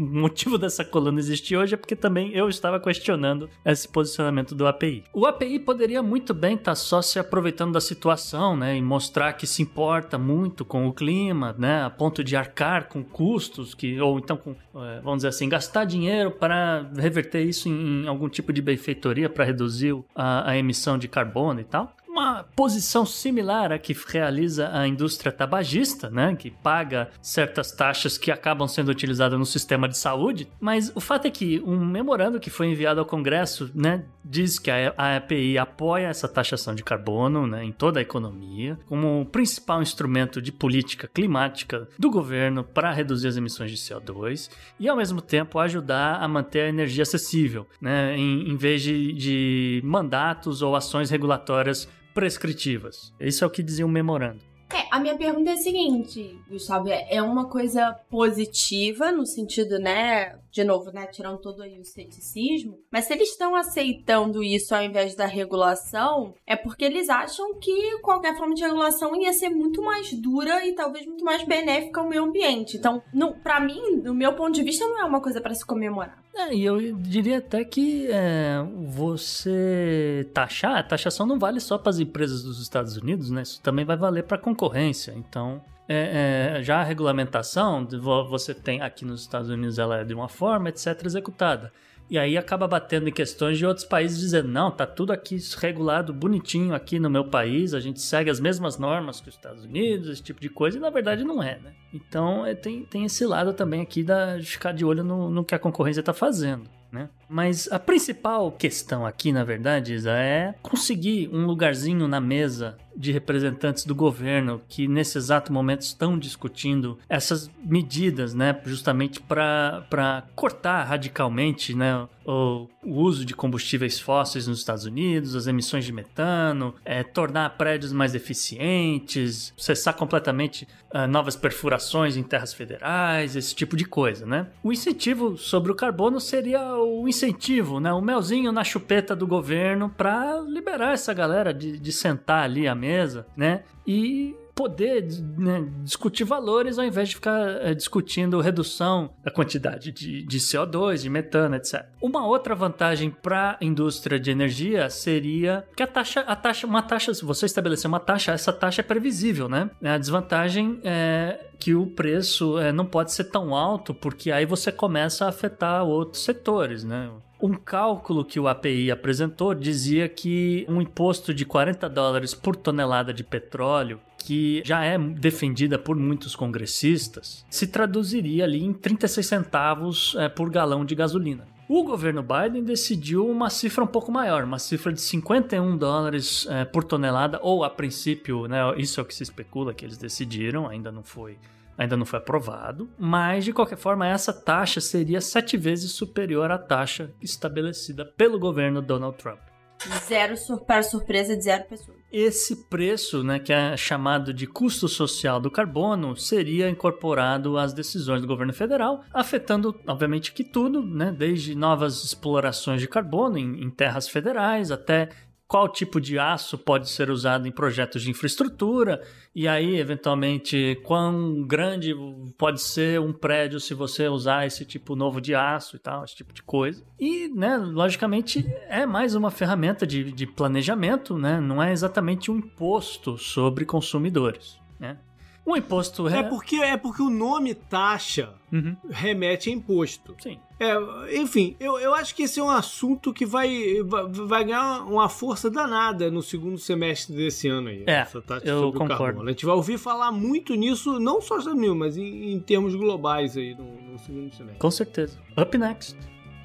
o motivo dessa coluna existir hoje é porque também eu estava questionando esse posicionamento do API. O API poderia muito bem estar tá só se aproveitando da situação, né, e mostrar que se importa muito com o clima, né, a ponto de arcar com custos que ou então com, é, vamos dizer assim, gastar dinheiro para reverter isso em, em algum tipo de benfeitoria para reduzir a, a emissão de carbono e tal uma posição similar à que realiza a indústria tabagista, né, que paga certas taxas que acabam sendo utilizadas no sistema de saúde. Mas o fato é que um memorando que foi enviado ao Congresso, né, diz que a EPI apoia essa taxação de carbono, né, em toda a economia, como o principal instrumento de política climática do governo para reduzir as emissões de CO2 e ao mesmo tempo ajudar a manter a energia acessível, né, em, em vez de, de mandatos ou ações regulatórias prescritivas. Isso é o que dizia o memorando. É, a minha pergunta é a seguinte, Gustavo, é, é uma coisa positiva no sentido, né, de novo, né, tirando todo aí o ceticismo, mas se eles estão aceitando isso ao invés da regulação, é porque eles acham que qualquer forma de regulação ia ser muito mais dura e talvez muito mais benéfica ao meio ambiente. Então, para mim, do meu ponto de vista, não é uma coisa para se comemorar. É, e eu diria até que é, você taxar, a taxação não vale só para as empresas dos Estados Unidos, né? Isso também vai valer para a concorrência. Então, é, é, já a regulamentação, você tem aqui nos Estados Unidos, ela é de uma forma, etc., executada. E aí acaba batendo em questões de outros países dizendo, não, tá tudo aqui regulado bonitinho aqui no meu país, a gente segue as mesmas normas que os Estados Unidos, esse tipo de coisa, e na verdade não é, né? Então é, tem, tem esse lado também aqui da, de ficar de olho no, no que a concorrência está fazendo. Né? Mas a principal questão aqui, na verdade, Isa, é conseguir um lugarzinho na mesa de representantes do governo que nesse exato momento estão discutindo essas medidas, né, justamente para cortar radicalmente, né, o, o, uso de combustíveis fósseis nos Estados Unidos, as emissões de metano, é, tornar prédios mais eficientes, cessar completamente uh, novas perfurações em terras federais, esse tipo de coisa, né? O incentivo sobre o carbono seria o incentivo, né, o melzinho na chupeta do governo para liberar essa galera de, de sentar ali à mesa, né? E poder né, discutir valores ao invés de ficar é, discutindo redução da quantidade de, de, CO2, de metano, etc. Uma outra vantagem para a indústria de energia seria que a taxa, a taxa, uma taxa, se você estabelecer uma taxa, essa taxa é previsível, né? A desvantagem é que o preço é, não pode ser tão alto, porque aí você começa a afetar outros setores, né? Um cálculo que o API apresentou dizia que um imposto de 40 dólares por tonelada de petróleo que já é defendida por muitos congressistas, se traduziria ali em 36 centavos é, por galão de gasolina. O governo Biden decidiu uma cifra um pouco maior, uma cifra de 51 dólares é, por tonelada, ou a princípio, né, isso é o que se especula que eles decidiram, ainda não foi ainda não foi aprovado, mas de qualquer forma essa taxa seria sete vezes superior à taxa estabelecida pelo governo Donald Trump. Zero para surpresa de zero pessoas. Esse preço, né, que é chamado de custo social do carbono, seria incorporado às decisões do governo federal, afetando, obviamente, que tudo, né, desde novas explorações de carbono em, em terras federais até qual tipo de aço pode ser usado em projetos de infraestrutura, e aí, eventualmente, quão grande pode ser um prédio se você usar esse tipo novo de aço e tal, esse tipo de coisa. E, né, logicamente, é mais uma ferramenta de, de planejamento, né? Não é exatamente um imposto sobre consumidores, né? Um imposto. É porque, é porque o nome taxa uhum. remete a imposto. Sim. É, enfim, eu, eu acho que esse é um assunto que vai, vai, vai, ganhar uma força danada no segundo semestre desse ano aí. É, eu concordo. A gente vai ouvir falar muito nisso, não só no Unidos, mas em, em, termos globais aí no, no segundo semestre. Com certeza. Up next.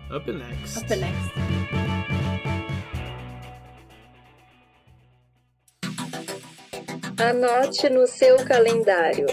Up next. Up next. Anote no seu calendário.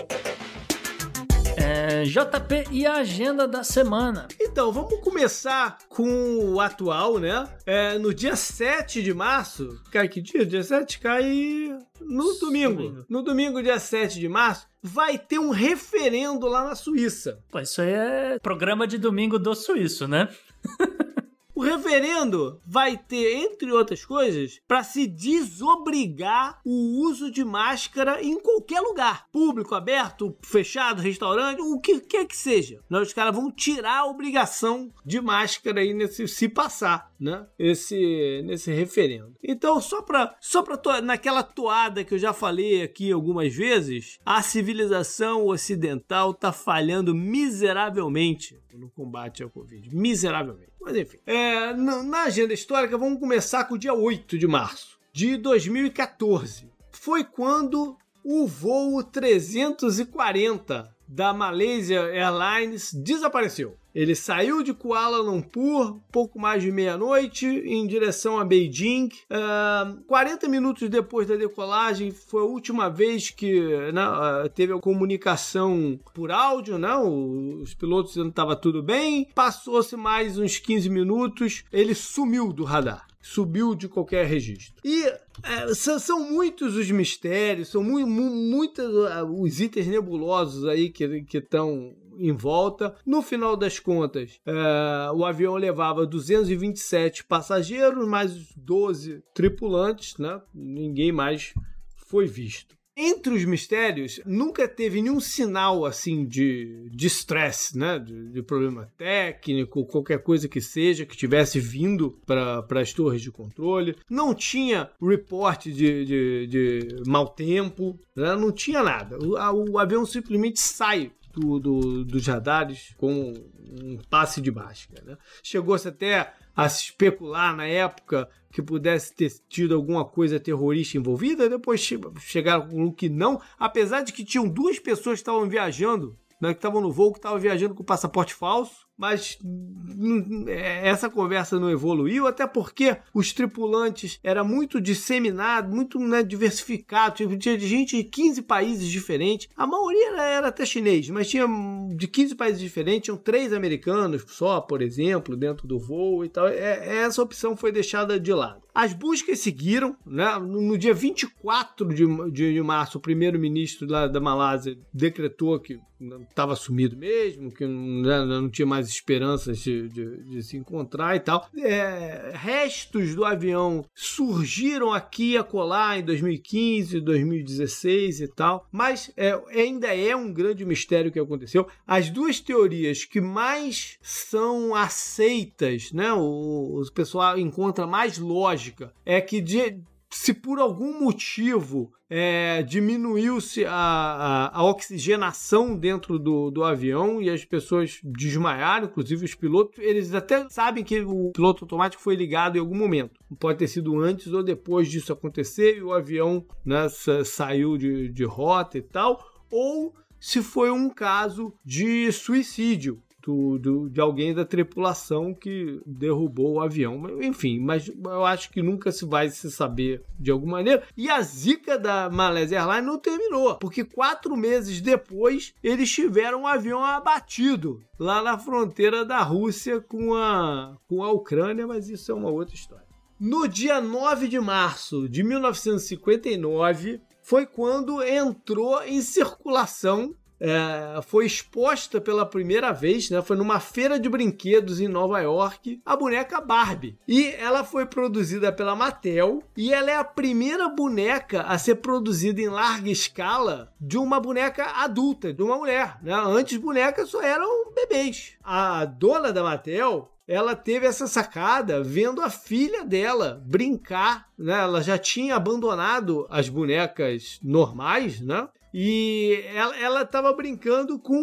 É, JP e a agenda da semana. Então, vamos começar com o atual, né? É, no dia 7 de março, cai que dia? Dia 7 cai no domingo. No domingo, dia 7 de março, vai ter um referendo lá na Suíça. Pô, isso aí é programa de domingo do suíço, né? O referendo vai ter, entre outras coisas, para se desobrigar o uso de máscara em qualquer lugar, público, aberto, fechado, restaurante, o que quer que seja. Os caras vão tirar a obrigação de máscara aí nesse se passar, né? Esse nesse referendo. Então, só para só para naquela toada que eu já falei aqui algumas vezes, a civilização ocidental tá falhando miseravelmente no combate ao Covid. Miseravelmente. Mas enfim. É, na agenda histórica, vamos começar com o dia 8 de março de 2014. Foi quando o voo 340 da Malaysia Airlines desapareceu. Ele saiu de Kuala Lumpur pouco mais de meia-noite em direção a Beijing. Uh, 40 minutos depois da decolagem foi a última vez que né, uh, teve a comunicação por áudio, né? Os pilotos que estava tudo bem. Passou-se mais uns 15 minutos, ele sumiu do radar. subiu de qualquer registro. E é, são, muitos os mistérios, são mu mu muitos uh, os itens nebulosos aí que estão em volta. No final das contas, é, o avião levava 227 passageiros, mais 12 tripulantes, né? Ninguém mais foi visto. Entre os mistérios, nunca teve nenhum sinal assim de estresse, né? De, de, problema técnico, qualquer coisa que seja que tivesse vindo para as torres de controle. Não tinha report de, de, de mau tempo, né? não tinha nada. O, o avião simplesmente sai do, do, dos radares com um passe de máscara. Né? Chegou-se até a se especular na época que pudesse ter tido alguma coisa terrorista envolvida, depois chegaram com que não, apesar de que tinham duas pessoas que estavam viajando, né, que estavam no voo, que estavam viajando com passaporte falso, mas é, essa conversa não evoluiu, até porque os tripulantes era muito disseminado, muito né, diversificado, tipo, tinha gente de 15 países diferentes, a maioria era, era, até chinês, mas tinha de 15 países diferentes, tinham três americanos só, por exemplo, dentro do voo e tal, é, essa opção foi deixada de lado. As buscas seguiram, né? No dia 24 de, de, de março, o primeiro-ministro da Malásia decretou que estava sumido mesmo, que né, não tinha mais esperanças de, de, de se encontrar e tal. É, restos do avião surgiram aqui e acolá em 2015, 2016 e tal, mas é, ainda é um grande mistério o que aconteceu. As duas teorias que mais são aceitas, né, o, o pessoal encontra mais lógica, é que de, se por algum motivo é, diminuiu-se a, a, a, oxigenação dentro do, do avião e as pessoas desmaiaram, inclusive os pilotos, eles até sabem que o piloto automático foi ligado em algum momento. Pode ter sido antes ou depois disso acontecer e o avião né, saiu de, de rota e tal, ou se foi um caso de suicídio do, do, de alguém da tripulação que derrubou o avião. Enfim, mas eu acho que nunca se vai se saber de alguma maneira. E a zica da Malaysia Airlines não terminou, porque quatro meses depois eles tiveram um avião abatido lá na fronteira da Rússia com a, com a Ucrânia, mas isso é uma outra história. No dia 9 de março de 1959, foi quando entrou em circulação é, foi exposta pela primeira vez, né? Foi numa feira de brinquedos em Nova York, a boneca Barbie. E ela foi produzida pela Mattel e ela é a primeira boneca a ser produzida em larga escala de uma boneca adulta, de uma mulher. Né? Antes bonecas só eram bebês. A dona da Mattel ela teve essa sacada vendo a filha dela brincar, né? Ela já tinha abandonado as bonecas normais, né? E ela, ela tava brincando com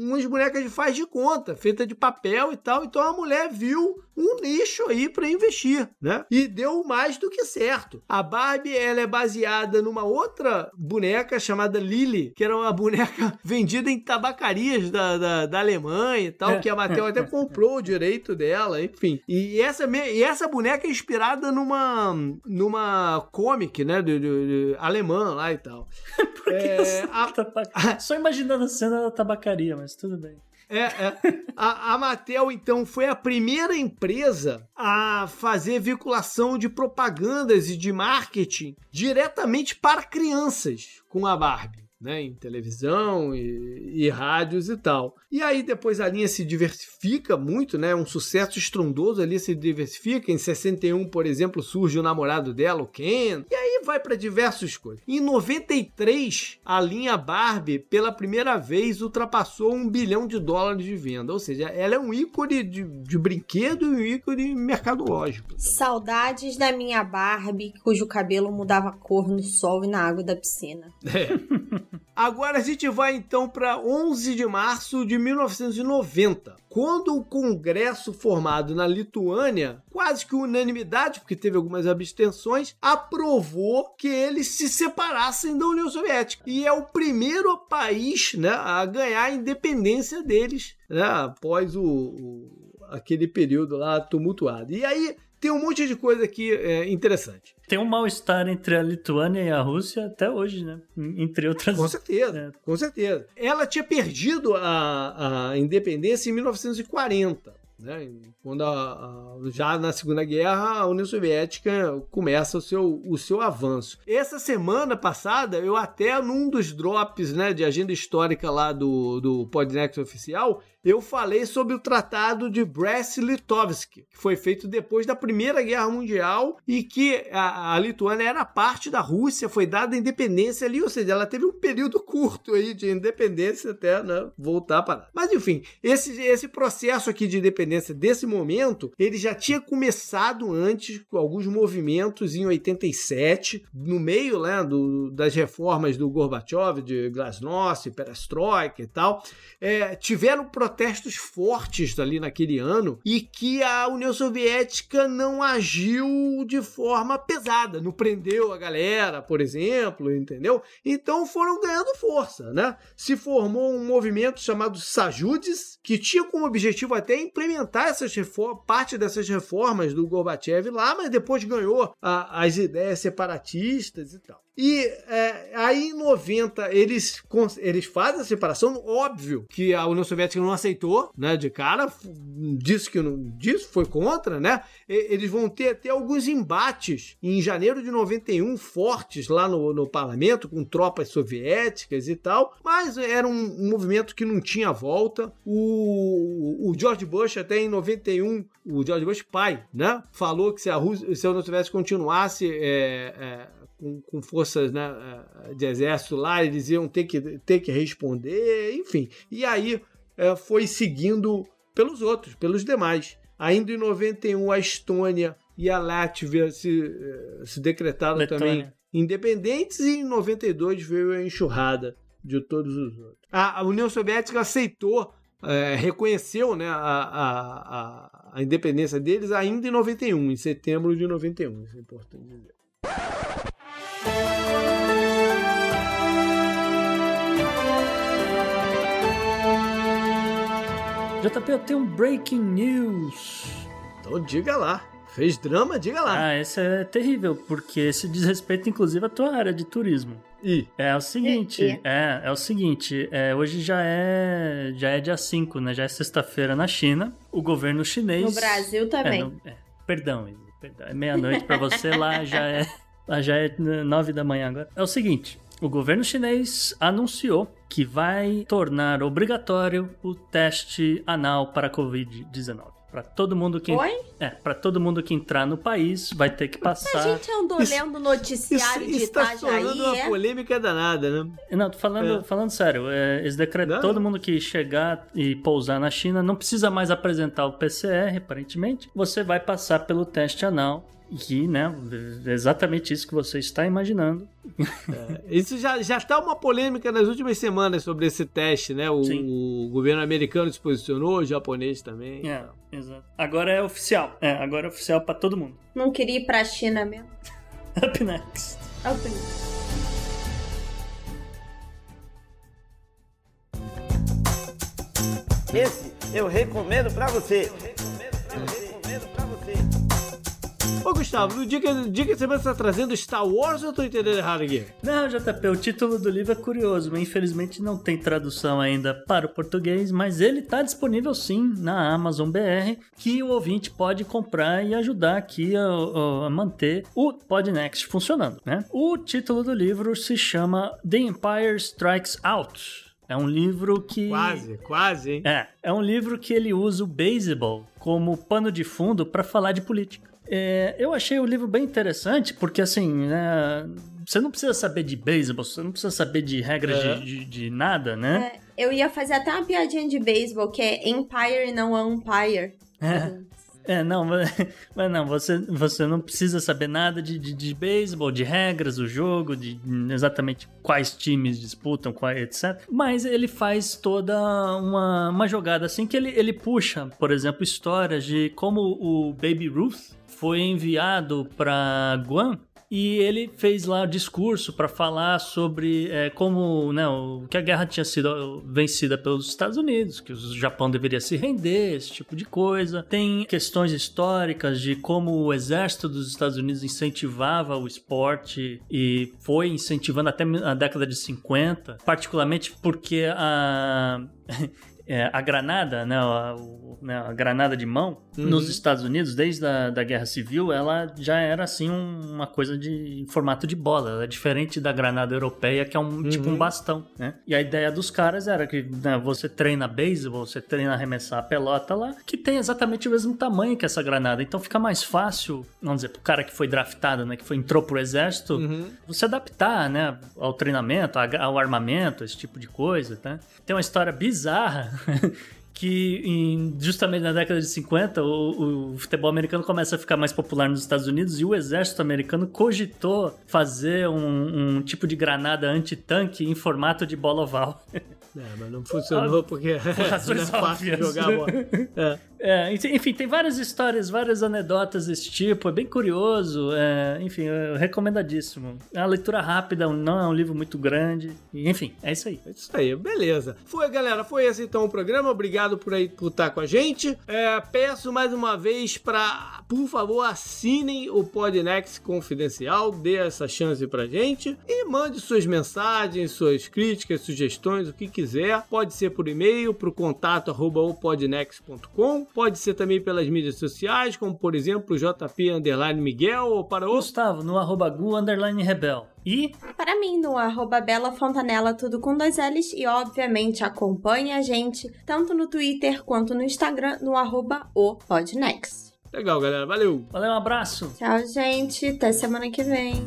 umas bonecas de faz de conta, feita de papel e tal. Então a mulher viu um nicho aí para investir, né? E deu mais do que certo. A Barbie, ela é baseada numa outra boneca chamada Lily, que era uma boneca vendida em tabacarias da, da, da Alemanha e tal, que a Mattel até comprou o direito dela, enfim. E essa, e essa boneca é inspirada numa, numa comic, né, de, de alemã lá e tal. É, a... Só imaginando a cena da tabacaria, mas tudo bem. É, é. A, a Mattel, então, foi a primeira empresa a fazer vinculação de propagandas e de marketing diretamente para crianças com a Barbie né, em televisão e, e, rádios e tal. E aí depois a linha se diversifica muito, né, um sucesso estrondoso ali se diversifica. Em 61, por exemplo, surge o namorado dela, o Ken. E aí vai para diversas coisas. Em 93, a linha Barbie pela primeira vez ultrapassou um bilhão de dólares de venda. Ou seja, ela é um ícone de, de brinquedo e um ícone mercadológico. Também. Saudades da minha Barbie, cujo cabelo mudava cor no sol e na água da piscina. É. Agora a gente vai então para 11 de março de 1990, quando o Congresso formado na Lituânia, quase que unanimidade, porque teve algumas abstenções, aprovou que eles se separassem da União Soviética. E é o primeiro país né, a ganhar a independência deles né, após o, o aquele período lá tumultuado. E aí tem um monte de coisa aqui é, interessante. Tem um mal-estar entre a Lituânia e a Rússia até hoje, né? Entre outras. Com certeza, é. com certeza. Ela tinha perdido a, a independência em 1940. Né? Quando a, a, já na Segunda Guerra a União Soviética começa o seu, o seu avanço. Essa semana passada, eu até num dos drops né, de agenda histórica lá do, do Podnext Oficial, eu falei sobre o Tratado de Brest-Litovsk, que foi feito depois da Primeira Guerra Mundial e que a, a, Lituânia era parte da Rússia, foi dada a independência ali, ou seja, ela teve um período curto aí de independência até né, voltar para. Mas enfim, esse, esse processo aqui de independência desse momento, ele já tinha começado antes com alguns movimentos em 87, no meio né, do, das reformas do Gorbachev, de Glasnost, Perestroika e tal, é, tiveram protestos fortes ali naquele ano e que a União Soviética não agiu de forma pesada, não prendeu a galera, por exemplo, entendeu? Então foram ganhando força, né? Se formou um movimento chamado Sajudes, que tinha como objetivo até implementar essas reformas, parte dessas reformas do Gorbachev lá, mas depois ganhou a, as ideias separatistas e tal. E é, aí em 90 eles, eles fazem a separação, óbvio que a União Soviética não aceitou, né, de cara, disse que não, disse, foi contra, né? Eles vão ter até alguns embates em janeiro de 91 fortes lá no, no parlamento com tropas soviéticas e tal, mas era um, movimento que não tinha volta. O, o George Bush até em 91, o George Bush pai, né, falou que se a, Rússia, se a União Soviética continuasse é, é, com, com forças né, eh, de exército lá, eles iam ter que, ter que responder, enfim. E aí é, foi seguindo pelos outros, pelos demais. Ainda em 91, a Estônia e a Látvia se, eh, se decretaram Letônia. também independentes, e em 92 veio a enxurrada de todos os outros. A, a União Soviética aceitou, é, reconheceu né, a, a, a, independência deles ainda em 91, em setembro de 91, isso é importante dizer. JP, eu tenho um breaking news. Então diga lá. Fez drama, diga lá. Ah, esse é terrível, porque esse diz respeito, inclusive, à tua área de turismo. E? É o seguinte, e, e? é, é o seguinte, é, hoje já é, já é dia 5, né? Já é sexta-feira na China. O governo chinês... No Brasil também. É, no, é, perdão, perdão, é meia-noite para você, lá já é, lá já é nove da manhã agora. É o seguinte, o governo chinês anunciou que vai tornar obrigatório o teste anal para Covid-19. Para todo mundo que Oi? é, para todo mundo que entrar no país vai ter que passar. A gente andou isso, lendo noticiário isso, de isso tá Itajaí. Tá uma é? polêmica danada, né? Não, tô falando, é. falando sério. É, eles decretam todo mundo que chegar e pousar na China não precisa mais apresentar o PCR, aparentemente. Você vai passar pelo teste anal e, né, é exatamente isso que você está imaginando. É, isso já, já está uma polêmica nas últimas semanas sobre esse teste, né? O, o, governo americano se posicionou, o japonês também. É, exato. Agora é oficial. É, agora é oficial para todo mundo. Não queria ir para a China mesmo. Up next. Up next. Esse eu recomendo para você. Ô Gustavo, no dia que, no dia que você está trazendo Star Wars ou eu tô entendendo errado aqui? Não, JP, o título do livro é curioso, mas infelizmente não tem tradução ainda para o português, mas ele está disponível sim na Amazon BR, que o ouvinte pode comprar e ajudar aqui a, a manter o Podnext funcionando, né? O título do livro se chama The Empire Strikes Out. É um livro que. Quase, quase, hein? É. É um livro que ele usa o baseball como pano de fundo para falar de política. É, eu achei o livro bem interessante, porque assim, né, você não precisa saber de beisebol, você não precisa saber de regras é. de, de, de, nada, né? É, eu ia fazer até uma piadinha de beisebol, que é Empire não é Umpire. É. É, não, mas não, você, você não precisa saber nada de, de, de beisebol, de regras do jogo, de exatamente quais times disputam, qual, etc. Mas ele faz toda uma, uma jogada assim que ele, ele puxa, por exemplo, histórias de como o Baby Ruth foi enviado para Guam e ele fez lá discurso para falar sobre é, como né, o, que a guerra tinha sido vencida pelos Estados Unidos, que o Japão deveria se render, esse tipo de coisa. Tem questões históricas de como o exército dos Estados Unidos incentivava o esporte e foi incentivando até a década de 50, particularmente porque a é, a granada, né, a, o, né, a granada de mão, uhum. nos Estados Unidos, desde a da Guerra Civil, ela já era assim um, uma coisa de formato de bola. Ela é diferente da granada europeia, que é um uhum. tipo um bastão, né? E a ideia dos caras era que né, você treina beisebol, você treina arremessar a pelota lá, que tem exatamente o mesmo tamanho que essa granada. Então fica mais fácil, vamos dizer, pro cara que foi draftado, né, que foi, entrou pro exército, uhum. você adaptar, né, ao treinamento, ao armamento, esse tipo de coisa, né? Tem uma história bizarra que em, justamente na década de 50 o, o, futebol americano começa a ficar mais popular nos Estados Unidos e o exército americano cogitou fazer um, um tipo de granada anti-tanque em formato de bola oval. É, mas não funcionou porque Por razões não é fácil jogar bola. É. É, enfim, tem várias histórias, várias anedotas desse tipo, é bem curioso, é, enfim, é recomendadíssimo. É uma leitura rápida, não é um livro muito grande, enfim, é isso aí. É isso aí, beleza. Foi, galera, foi esse então o programa, obrigado por aí por estar com a gente. É, peço mais uma vez para, por favor, assinem o Podnext Confidencial, dê essa chance pra gente e mande suas mensagens, suas críticas, sugestões, o que quiser. Pode ser por e-mail, pro contato arroba Pode ser também pelas mídias sociais, como por exemplo JP Underline Miguel ou para o Gustavo no arroba Gu Underline Rebel. E para mim no arroba Bela Fontanella, tudo com dois L's. E obviamente acompanhe a gente tanto no Twitter quanto no Instagram no arroba o Podnext. Legal, galera. Valeu. Valeu, um abraço. Tchau, gente. Até semana que vem.